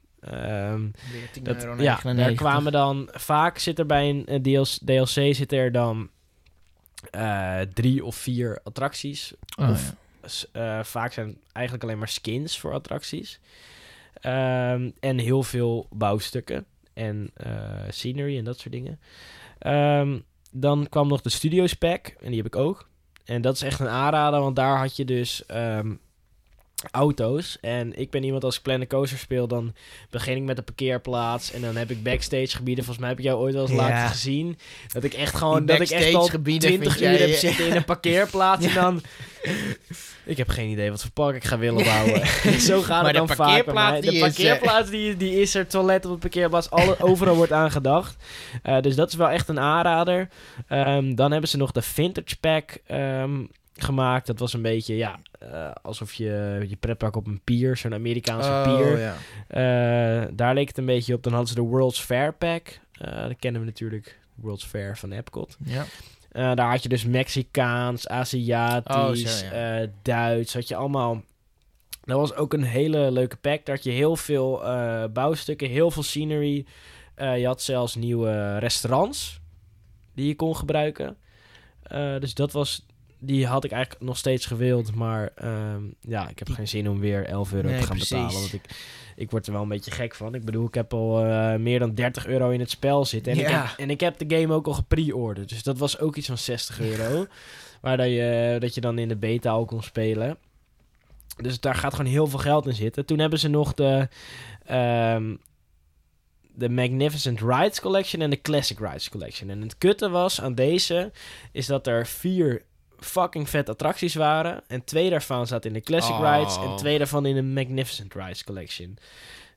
10 dat, ja, daar kwamen dan... Vaak zit er bij een eh, DLC, DLC zit er dan drie of vier attracties. Oh, of- ja. Vaak zijn het eigenlijk alleen maar skins voor attracties. Ehm, en heel veel bouwstukken. En eh, scenery en dat soort dingen. Ehm, dan kwam nog de Studios Pack. En die heb ik ook. En dat is echt een aanrader. Want daar had je dus ehm, auto's. En ik ben iemand als ik Planet Coaster speel. Dan begin ik met de parkeerplaats. En dan heb ik backstage gebieden. Volgens mij heb ik jou ooit wel eens Ja. laten gezien. Dat ik echt gewoon... Dat ik echt al backstagegebieden 20 vind uur heb zitten in een parkeerplaats. En dan... Ik heb geen idee wat voor park ik ga willen bouwen. Zo gaat Maar het de dan vaak bij parkeerplaats, die De is, parkeerplaats die, die is er, toilet op de parkeerplaats, alle, overal wordt aan gedacht. Eh, dus dat is wel echt een aanrader. Ehm, dan hebben ze nog de Vintage Pack ehm, gemaakt. Dat was een beetje, ja, eh, alsof je je pretpark op een pier, zo'n Amerikaanse Oh, pier. ja. Eh, daar leek het een beetje op. Dan hadden ze de World's Fair Pack. Eh dat kennen we natuurlijk. World's Fair van Epcot. Ja. Daar had je dus Mexicaans, Aziatisch, Oh, zo, ja. Duits. Had je allemaal. Dat was ook een hele leuke pack. Daar had je heel veel bouwstukken, heel veel scenery. Je had zelfs nieuwe restaurants die je kon gebruiken. Dus dat was. Die had ik eigenlijk nog steeds gewild. Maar ehm, ja, ik heb geen zin om weer 11 euro Nee, te gaan precies. betalen. Want ik, ik word er wel een beetje gek van. Ik bedoel, ik heb al eh, meer dan 30 euro in het spel zitten. En, ik Ja. heb, en ik heb de game ook al gepre-orderd. Dus dat was ook iets van 60 euro. Waar dat je, dat je dan in de beta al kon spelen. Dus daar gaat gewoon heel veel geld in zitten. Toen hebben ze nog de, ehm, de Magnificent Rides Collection en de Classic Rides Collection. En het kutte was aan deze, is dat er vier fucking vet attracties waren. En twee daarvan zaten in de Classic Oh. Rides en twee daarvan in de Magnificent Rides Collection.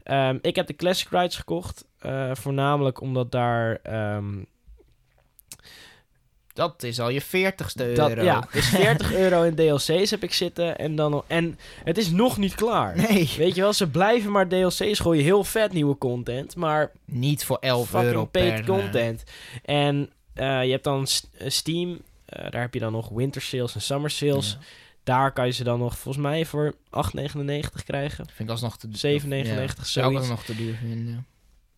Ehm, ik heb de Classic Rides gekocht, eh, voornamelijk omdat daar... ehm, Dat is al je 40ste euro. ja, dus 40 euro in DLC's heb ik zitten en dan En het is nog niet klaar. Nee, Weet je wel, ze blijven maar DLC's gooien. Heel vet nieuwe content, maar niet voor 11 fucking euro paid per... eh, content. En eh, je hebt dan Steam. Eh, daar heb je dan nog winter sales en summer sales. Ja. Daar kan je ze dan nog volgens mij voor 8,99 krijgen. Vind ik alsnog te duur. 7,99, Zou ik nog te duur vinden.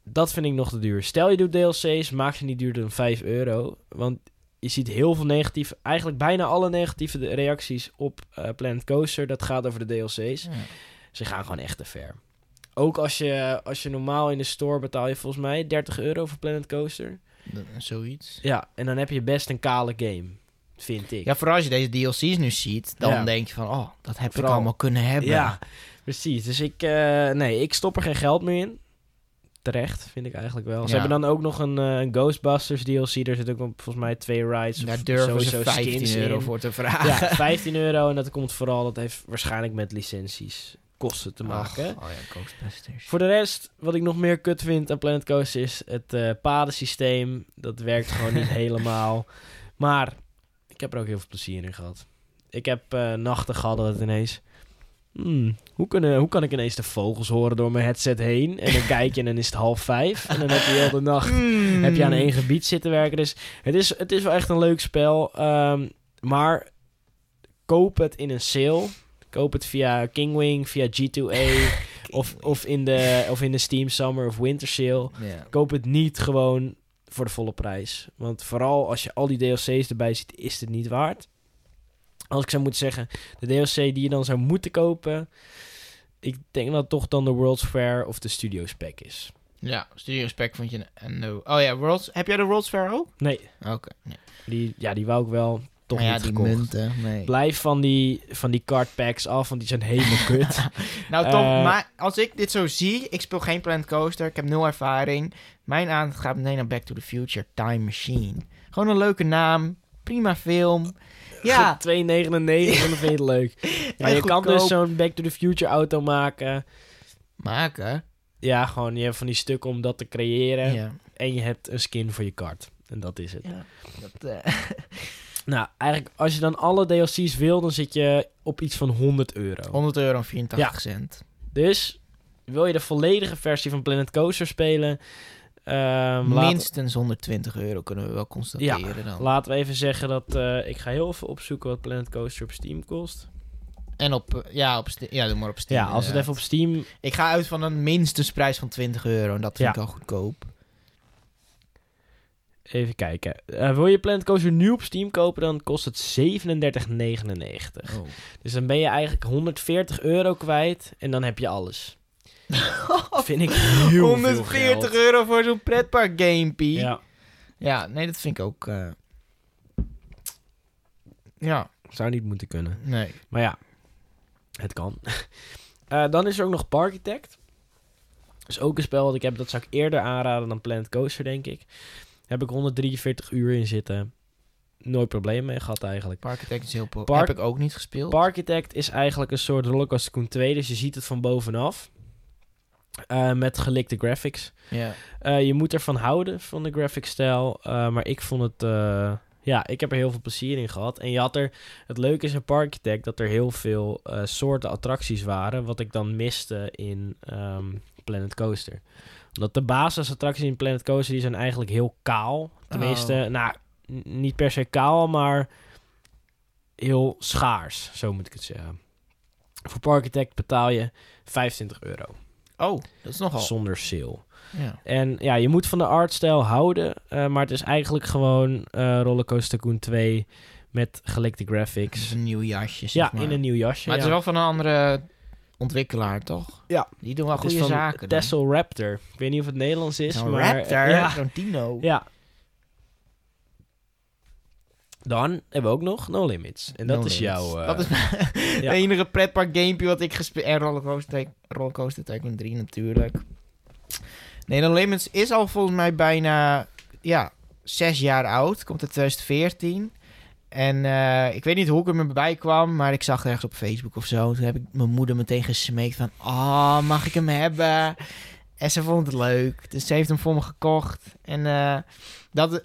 Dat vind ik nog te duur. Stel je doet DLC's, maak ze niet duurder dan 5 euro. Want je ziet heel veel negatief, eigenlijk bijna alle negatieve reacties op eh, Planet Coaster. Dat gaat over de DLC's. Ja. Ze gaan gewoon echt te ver. Ook als je, als je normaal in de store betaal je volgens mij 30 euro voor Planet Coaster. Dat- Zoiets. Ja, en dan heb je best een kale game, vind ik. Ja, vooral als je deze DLC's nu ziet, dan Ja. denk je van, oh, dat heb Vooral. ik allemaal kunnen hebben. Ja, precies. Dus ik, eh, nee, ik stop er geen geld meer in. Terecht, vind ik eigenlijk wel. Ze Ja. hebben dan ook nog een, een Ghostbusters DLC. Daar zitten ook volgens mij twee rides. Daar durven ze sowieso 15 skins euro in. voor te vragen. Ja, 15 euro. En dat komt vooral, dat heeft waarschijnlijk met licenties kosten te maken. Ach, oh ja, Ghostbusters. Voor de rest, wat ik nog meer kut vind aan Planet Coaster is het eh padensysteem. Dat werkt gewoon niet helemaal. Maar ik heb er ook heel veel plezier in gehad. Ik heb eh, nachten gehad dat het ineens... Hmm, hoe, kunnen, hoe kan ik ineens de vogels horen door mijn headset heen? En dan kijk je en dan is het half vijf. En dan heb je heel de nacht Hmm. heb je aan één gebied zitten werken. Dus het is, het is wel echt een leuk spel. Ehm, maar koop het in een sale. Koop het via Kingwing, via G2A of, of, in de, of in de Steam Summer of Winter Sale. Koop het niet gewoon voor de volle prijs. Want vooral als je al die DLC's erbij ziet, is het niet waard. Als ik zou moeten zeggen, de DLC die je dan zou moeten kopen... Ik denk dat het toch dan de World's Fair of de Studio Spec is. Ja, Studio Spec vond je... En no. Oh ja, Worlds, heb jij de World's Fair ook? Nee, Oké. Nee. die, ja, die wou ik wel toch Maar ja, niet die gekocht. munten, nee. Blijf van die, van die card packs af, want die zijn helemaal kut. Nou, toch, Eh, maar als ik dit zo zie, ik speel geen Planet Coaster, ik heb nul ervaring. Mijn aandacht gaat meteen naar Back to the Future, Time Machine. Gewoon een leuke naam, prima film. Ja, 2,99 en dan vind je het leuk. En je kan dus zo'n Back to the Future auto maken. maken. Ja, gewoon je hebt van die stukken om dat te creëren. Ja. En je hebt een skin voor je kart. En dat is het. ja. Dat, eh, Nou, eigenlijk als je dan alle DLC's wil, dan zit je op iets van 100 euro. 100 euro en 84 cent. Dus wil je de volledige versie van Planet Coaster spelen? ehm, Minstens 120 euro kunnen we wel constateren dan. Laten we even zeggen dat eh, ik ga heel even opzoeken wat Planet Coaster op Steam kost. En op, eh, ja, op ja, doe maar op Steam. Ja, als het even op Steam. Ik ga uit van een minstensprijs van 20 euro. En dat vind Ja. ik al goedkoop. Even kijken. Eh, wil je Planet Coaster nu op Steam kopen, dan kost het 37,99. Oh. Dus dan ben je eigenlijk 140 euro kwijt en dan heb je alles. Vind ik heel veel 140 geld. euro voor zo'n pretpark gamepie. Ja. Ja, nee, dat vind ik ook... eh, Ja, zou niet moeten kunnen. nee. Maar ja, het kan. Eh, dan is er ook nog Parkitect. Dat is ook een spel dat ik heb. Dat zou ik eerder aanraden dan Planet Coaster, denk ik. Heb ik 143 uur in zitten. Nooit probleem mee gehad eigenlijk. Parkitect is heel... Po- Park- Heb ik ook niet gespeeld. Parkitect is eigenlijk een soort Rollercoaster Tycoon 2. Dus je ziet het van bovenaf. Eh, met gelikte graphics. ja. Eh, je moet ervan houden, van de graphic stijl. eh, maar ik vond het... ja, ik heb er heel veel plezier in gehad. En je had er... Het leuke is in Parkitect dat er heel veel soorten attracties waren... wat ik dan miste in ehm, Planet Coaster. Omdat de basisattracties in Planet Coaster... die zijn eigenlijk heel kaal. Tenminste, Oh. nou, niet per se kaal, maar... heel schaars, zo moet ik het zeggen. Voor Parkitect betaal je 25 euro. Oh, dat is nogal... Zonder sale. Ja. En ja, je moet van de artstijl houden. eh, maar het is eigenlijk gewoon eh Rollercoaster Tycoon 2 met is graphics. een nieuw jasje, zeg Ja, maar. in een nieuw jasje. Maar het is wel van een andere ontwikkelaar, toch? Ja. Die doen wel Het goede zaken. dan. Tessel Raptor. Ik weet niet of het Nederlands is, Zo'n maar... raptor, Ja, zo'n dino. ja. Dan hebben we ook nog No Limits. En dat No is limits. jouw... eh, dat is mijn ja. enige pretpark gamepje wat ik gespeeld... En Rollercoaster, Ty- Rollercoaster Tycoon 3 natuurlijk. Nee, No Limits is al volgens mij bijna... Ja, zes jaar oud. Komt uit 2014. En eh, ik weet niet hoe ik er bij kwam, maar ik zag het ergens op Facebook of zo. Toen heb ik mijn moeder meteen gesmeekt van... Oh, mag ik hem hebben? En ze vond het leuk. Dus ze heeft hem voor me gekocht. En eh, dat...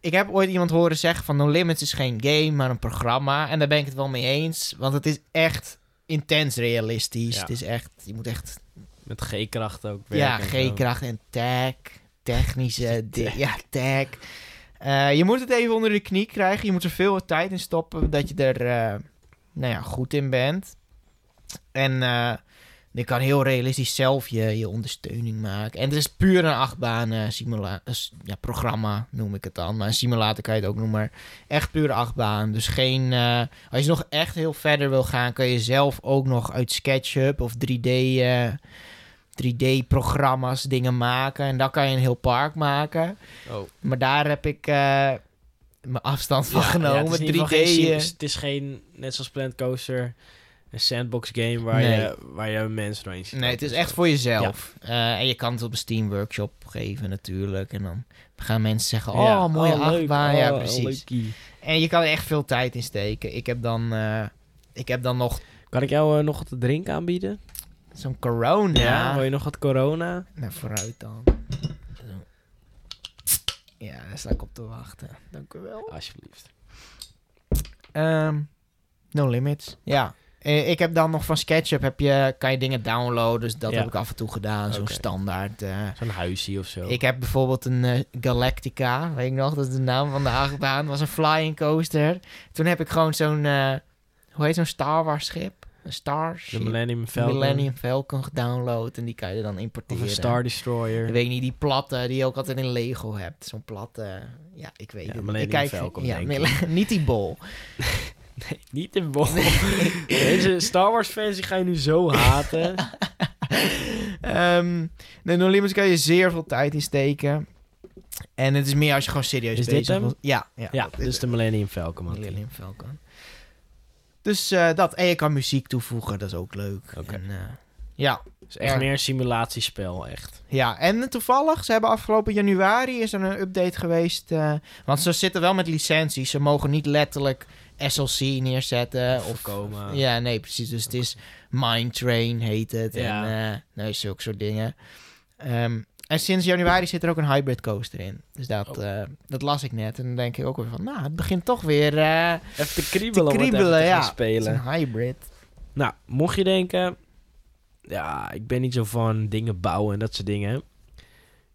Ik heb ooit iemand horen zeggen van No Limits is geen game, maar een programma. En daar ben ik het wel mee eens. Want het is echt intens realistisch. Ja. Het is echt... Je moet echt... Met G-kracht ook Ja, werken en zo. G-kracht en tag. Technische... Ja, tag. Eh, je moet het even onder de knie krijgen. Je moet er veel tijd in stoppen dat je er eh, nou ja, goed in bent. En eh, je kan heel realistisch zelf je, ondersteuning maken. En het is puur een achtbaan eh, simula eh, ja, programma, noem ik het dan. Maar een simulator kan je het ook noemen. Maar echt puur achtbaan. Dus geen... eh, als je nog echt heel verder wil gaan, kan je zelf ook nog uit SketchUp of 3D... eh, 3D-programma's dingen maken. En dan kan je een heel park maken. Oh. Maar daar heb ik eh, mijn afstand van Ja, genomen. ja, het, is in 3D. ieder geval geen, eh, het is geen, net zoals Planet Coaster, een sandbox game waar, Nee. je, waar je mensen doorheen ziet. nee, het is echt voor jezelf. Eh, en je kan het op een Steam Workshop geven natuurlijk. En dan gaan mensen zeggen, oh, mooie oh, leuk, achtbaan. ja, oh, precies. leukie. En je kan er echt veel tijd in steken. Ik heb dan, eh, ik heb dan nog Kan ik jou nog wat te drinken aanbieden? Zo'n corona. Ja. Wil je nog wat corona? Nou, vooruit dan. Ja, daar sta ik op te wachten. Dank u wel. Alsjeblieft. Ehm, no limits. Ja. Ik heb dan nog van SketchUp heb je, kan je dingen downloaden. Dus dat Ja. heb ik af en toe gedaan. Zo'n standaard. eh. Zo'n huisje of zo. Ik heb bijvoorbeeld een eh, Galactica. Weet ik nog, dat is de naam van de achtbaan. was een flying coaster. Toen heb ik gewoon zo'n... eh, hoe heet zo'n Star Wars schip? Een de Starship. Millennium Falcon. Millennium Falcon gedownload. En die kan je dan Of importeren. een Star Destroyer. Ik weet niet, die platte die je ook altijd in Lego hebt. Zo'n platte... Ja, ik weet Ja, het. Millennium Ik kijk, Falcon, ja, niet die bol. Nee, niet in bol. Deze Star Wars fans die ga je nu zo haten. Ehm de No Limits kan je zeer veel tijd in steken. En het is meer als je gewoon serieus Is bezig wilt- Ja, ja, ja, dus de Millennium Falcon. Millennium Falcon. Dus eh, dat. En je kan muziek toevoegen, dat is ook leuk. En, eh, ja, is echt meer een simulatiespel, echt. Ja, en toevallig, ze hebben afgelopen januari is er een update geweest. eh, want ze zitten wel met licenties. Ze mogen niet letterlijk SLC neerzetten. Of, Voorkomen. ja, nee, precies. Dus het is Mind Train heet het. Ja. En nee, zulke soort dingen. Ehm, en sinds januari zit er ook een hybrid coaster in. Dus dat, Oh. eh, dat las ik net. En dan denk ik ook weer van, nou, het begint toch weer eh, Even te kriebelen, te om het even kriebelen. te ja, spelen. Het is een hybrid. Nou, mocht je denken... Ja, ik ben niet zo van dingen bouwen en dat soort dingen.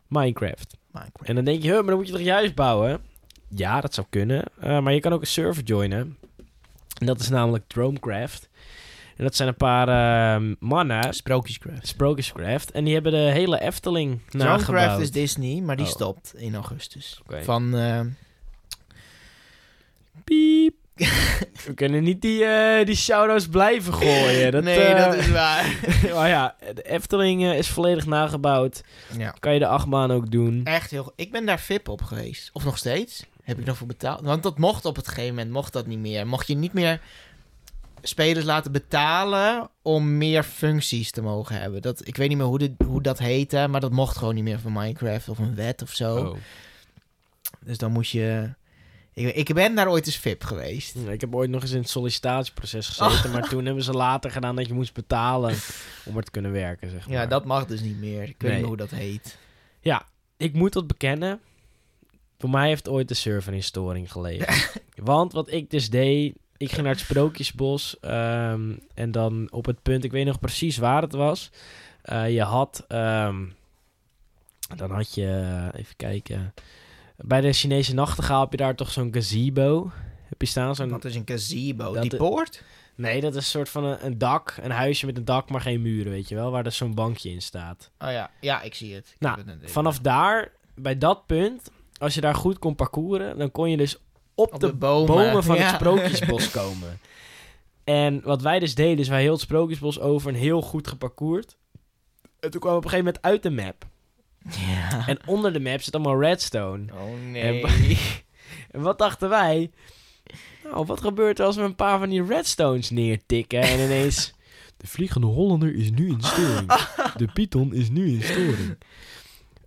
Minecraft. Minecraft. En dan denk je, huh, maar dan moet je toch juist bouwen? Ja, dat zou kunnen. Eh, maar je kan ook een server joinen. En dat is namelijk Dronecraft. En dat zijn een paar eh, mannen, Sprookjescraft. Sprookjescraft. En die hebben de hele Efteling nagebouwd. is Disney, maar die Oh. stopt in augustus. Van, eh, Piep. We kunnen niet die, eh, die shout-outs blijven gooien. Dat, nee, eh, dat is waar. maar ja, de Efteling eh, is volledig nagebouwd. ja. Kan je de achtbaan ook doen. Echt heel goed. Ik ben daar VIP op geweest. Of nog steeds. Heb ik nog voor betaald. Want dat mocht op het gegeven moment mocht dat niet meer. Mocht je niet meer spelers laten betalen om meer functies te mogen hebben. Dat, ik weet niet meer hoe, dit, hoe dat heette, maar dat mocht gewoon niet meer van Minecraft of een wet of zo. Oh. Dus dan moest je... Ik, ik ben daar ooit eens VIP geweest. Ja, Ik heb ooit nog eens in het sollicitatieproces gezeten, maar toen hebben ze later gedaan dat je moest betalen om er te kunnen werken, zeg maar. Ja, dat mag dus niet meer. Ik weet Nee. niet meer hoe dat heet. Ik moet dat bekennen. Voor mij heeft ooit de server in storing gelegen. Want wat ik dus deed, ik ging naar het Sprookjesbos ehm, en dan op het punt, ik weet nog precies waar het was. Eh, je had, ehm, dan had je, even kijken, bij de Chinese nachtegaal heb je daar toch zo'n gazebo. Heb je staan zo'n Wat is een gazebo? Dat Die poort? Nee, dat is een soort van een, een dak, een huisje met een dak, maar geen muren, weet je wel, waar er zo'n bankje in staat. Oh ja, ja, ik zie het. Ik Nou, het. Vanaf daar, bij dat punt, als je daar goed kon parcouren, dan kon je dus op, Op de, de bomen. bomen, van Ja. het sprookjesbos komen. En wat wij dus deden, is wij heel het sprookjesbos over en heel goed geparcourd. En toen kwam op een gegeven moment uit de map. Ja. En onder de map zit allemaal redstone. Oh nee. En wat dachten wij? Nou, wat gebeurt er als we een paar van die redstones neertikken en ineens... De vliegende Hollander is nu in storing. De Python is nu in storing.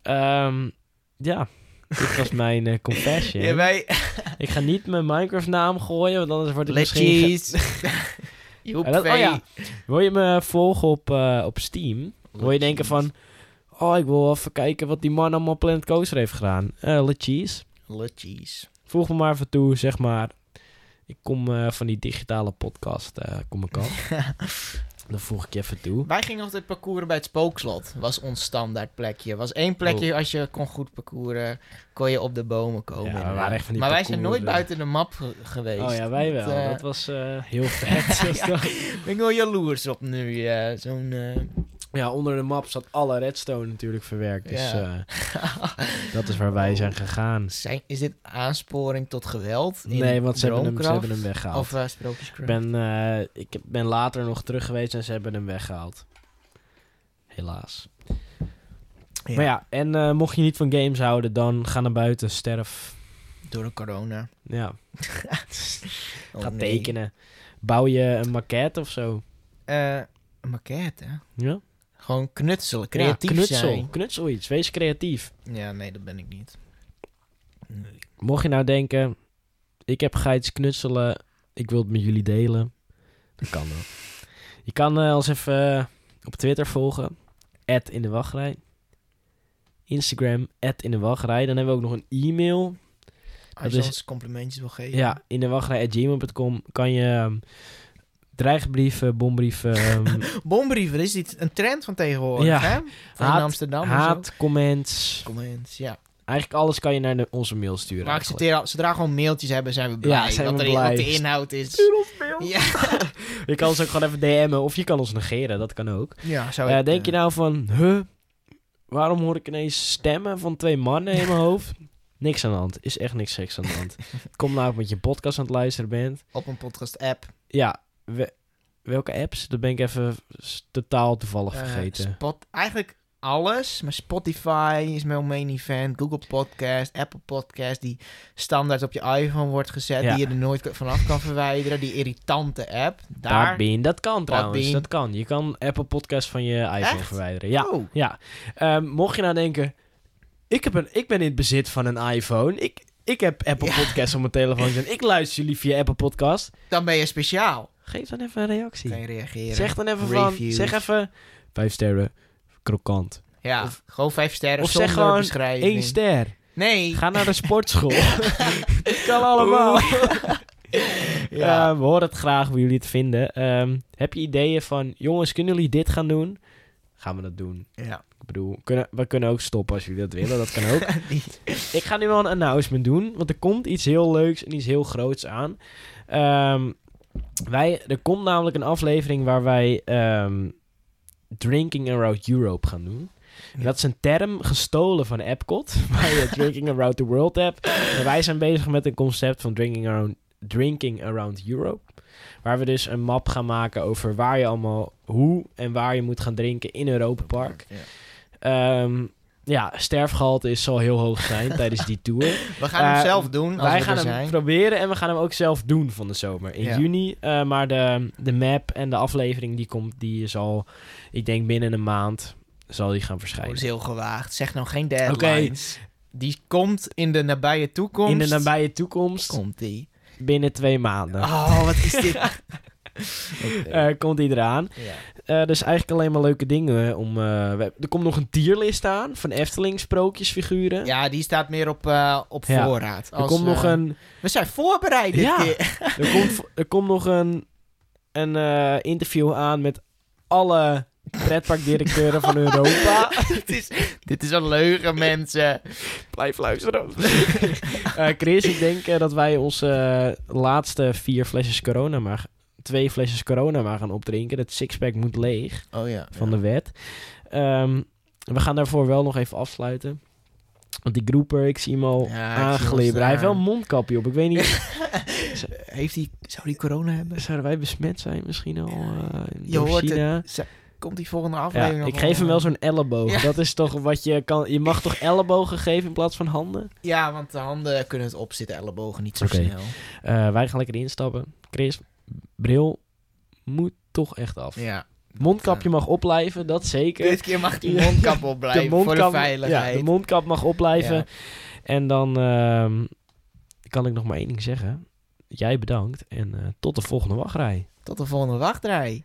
Ehm, ja, dit was mijn eh, confession. Ja, wij... Ik ga niet mijn Minecraft naam gooien, want anders wordt het misschien... ge- dat- oh ja. Wil je me volgen op, eh, op Steam? Wil je denken van... Oh, ik wil even kijken wat die man allemaal Planet Coaster heeft gedaan. Eh Letjes. Letjes. Voeg me maar even toe, zeg maar. Ik kom eh, van die digitale podcast, kom ik af. Voeg ik je even toe. Wij gingen altijd parcouren bij het Spookslot. Was ons standaard plekje. Was één plekje, als je kon goed parcouren, kon je op de bomen komen. Oh. Ja, we inderdaad. waren echt van die maar wij zijn nooit buiten de map ge- geweest. Oh ja, wij wel. Dat, eh, dat was eh, heel vet. Ja. dat. ben ik wel jaloers op nu. eh, Zo'n... ja, onder de map zat alle redstone natuurlijk verwerkt. Dus eh, dat is waar wij zijn gegaan. zijn, is dit aansporing tot geweld? in Nee, want ze hebben, hem, ze hebben hem weggehaald. Of uh, ben, eh, ik heb- ben later nog terug geweest en ze hebben hem weggehaald. Helaas. Ja, Maar ja, en mocht je niet van games houden, dan ga naar buiten, sterf. Door de corona. Ja, Oh, ga nee. tekenen. Bouw je een maquette of zo. Een maquette. Ja? Gewoon knutselen, creatief ja, knutsel. zijn. Knutsel iets, wees creatief. Ja, nee, dat ben ik niet. Nee. Mocht je nou denken, ik heb ga iets knutselen, ik wil het met jullie delen. Dat kan wel. Je kan eh, ons even eh, op Twitter volgen. in de wachtrij. Instagram, in de wachtrij. Dan hebben we ook nog een e-mail. Als Dat je ons complimentjes wil geven. Ja, in de wachtrij.gmail.com kan je ehm, dreigbrieven, bombrieven, ehm, Bombrieven, is dit een trend van tegenwoordig, Ja. hè? Van Haat- Amsterdam zo. haat, comments. Comments, ja. Eigenlijk alles kan je naar de- onze mail sturen. Maar accepteer, zodra gewoon mailtjes hebben, zijn we blij. Ja, zijn we er, blij. wat de inhoud is. Stuur ons mail. Ja, Je kan ons ook gewoon even DM'en of je kan ons negeren, dat kan ook. ja zou Eh, ik, denk je eh, nou van, huh, waarom hoor ik ineens stemmen van twee mannen in mijn hoofd? Niks aan de hand, is echt niks geks aan de hand. Kom nou met je podcast aan het luisteren bent. Op een podcast-app. Ja, we- welke apps? Dat ben ik even totaal toevallig eh, vergeten. Spot, eigenlijk alles. Maar Spotify is mijn main event. Google Podcast, Apple Podcast, die standaard op je iPhone wordt gezet. Ja. Die je er nooit vanaf kan verwijderen. Die irritante app. Daar. Podbean, dat kan trouwens. Podbean. Dat kan. Je kan Apple Podcast van je iPhone Echt? verwijderen. Ja. Oh. ja. Ehm, mocht je nou denken, ik, heb een, ik ben in het bezit van een iPhone. Ik, ik heb Apple Ja. Podcast op mijn telefoon. En ik luister jullie via Apple Podcast. Dan ben je speciaal. Geef dan even een reactie. Kan je reageren. Zeg dan even van, zeg even vijf sterren, krokant. Ja, of- gewoon vijf sterren of zonder zeg gewoon beschrijving. Eén ster. Nee. Ga naar de sportschool. Het kan allemaal. Ja. We horen het graag hoe jullie het vinden. Ehm, heb je ideeën van, jongens, kunnen jullie dit gaan doen? Gaan we dat doen. ja. Ik bedoel, kunnen, we kunnen ook stoppen als jullie dat willen. Dat kan ook. Ik ga nu wel een announcement doen, want er komt iets heel leuks en iets heel groots aan. Ehm, wij, er komt namelijk een aflevering waar wij ehm, Drinking Around Europe gaan doen. En dat is een term gestolen van Epcot, waar je Drinking Around the World hebt. En wij zijn bezig met een concept van Drinking Around, drinking around Europe. Waar we dus een map gaan maken over waar je allemaal, hoe en waar je moet gaan drinken in Europa Park. Ja. Ehm, ja, sterfgehalte is zal heel hoog zijn tijdens die tour. We gaan hem Eh, zelf doen als Wij we gaan hem zijn. proberen en we gaan hem ook zelf doen van de zomer. In Ja. juni. eh, maar de, de map en de aflevering die komt, die zal, ik denk binnen een maand, zal die gaan Oh, dat verschijnen. is heel gewaagd. Zeg nou geen deadlines. Die komt in de nabije toekomst. In de nabije toekomst, komt die. binnen twee maanden, Oh, wat is dit? Eh, komt die eraan. ja. Eh, dus eigenlijk alleen maar leuke dingen. Om, eh, er komt nog een tierlist aan van Efteling sprookjesfiguren. ja, die staat meer op, eh, op Ja. voorraad. er Als, komt nog een... We zijn voorbereid dit Ja. keer. Er komt, er komt nog een, een eh, interview aan met alle pretparkdirecteuren van Europa. dit, is, dit is een leugen, mensen. Blijf luisteren. Eh, Chris, ik denk dat wij onze laatste vier flesjes corona maar... Twee flesjes corona maar gaan opdrinken. Het sixpack moet leeg Oh ja. van de wet. Ehm, we gaan daarvoor wel nog even afsluiten. Want die groeper, ik zie hem al Ja, aanglibberen. Hij heeft wel een mondkapje op. Ik weet niet, Heeft hij... Zou die corona hebben? zouden wij besmet zijn misschien al eh, Je hoort China? het. Komt die volgende Ja, aflevering nog ik geef hem wel zo'n elleboog. Ja. Dat is toch wat je kan... Je mag toch ellebogen geven in plaats van handen? Ja, want de handen kunnen het opzitten, ellebogen niet zo snel. Eh, wij gaan lekker instappen. Chris, bril moet toch echt af. Ja. Mondkapje mag opblijven, dat zeker. Dit keer mag die mondkap opblijven voor de veiligheid. Ja, de mondkap mag opblijven. Ja. En dan ehm, kan ik nog maar één ding zeggen. Jij bedankt en eh, tot de volgende wachtrij. Tot de volgende wachtrij.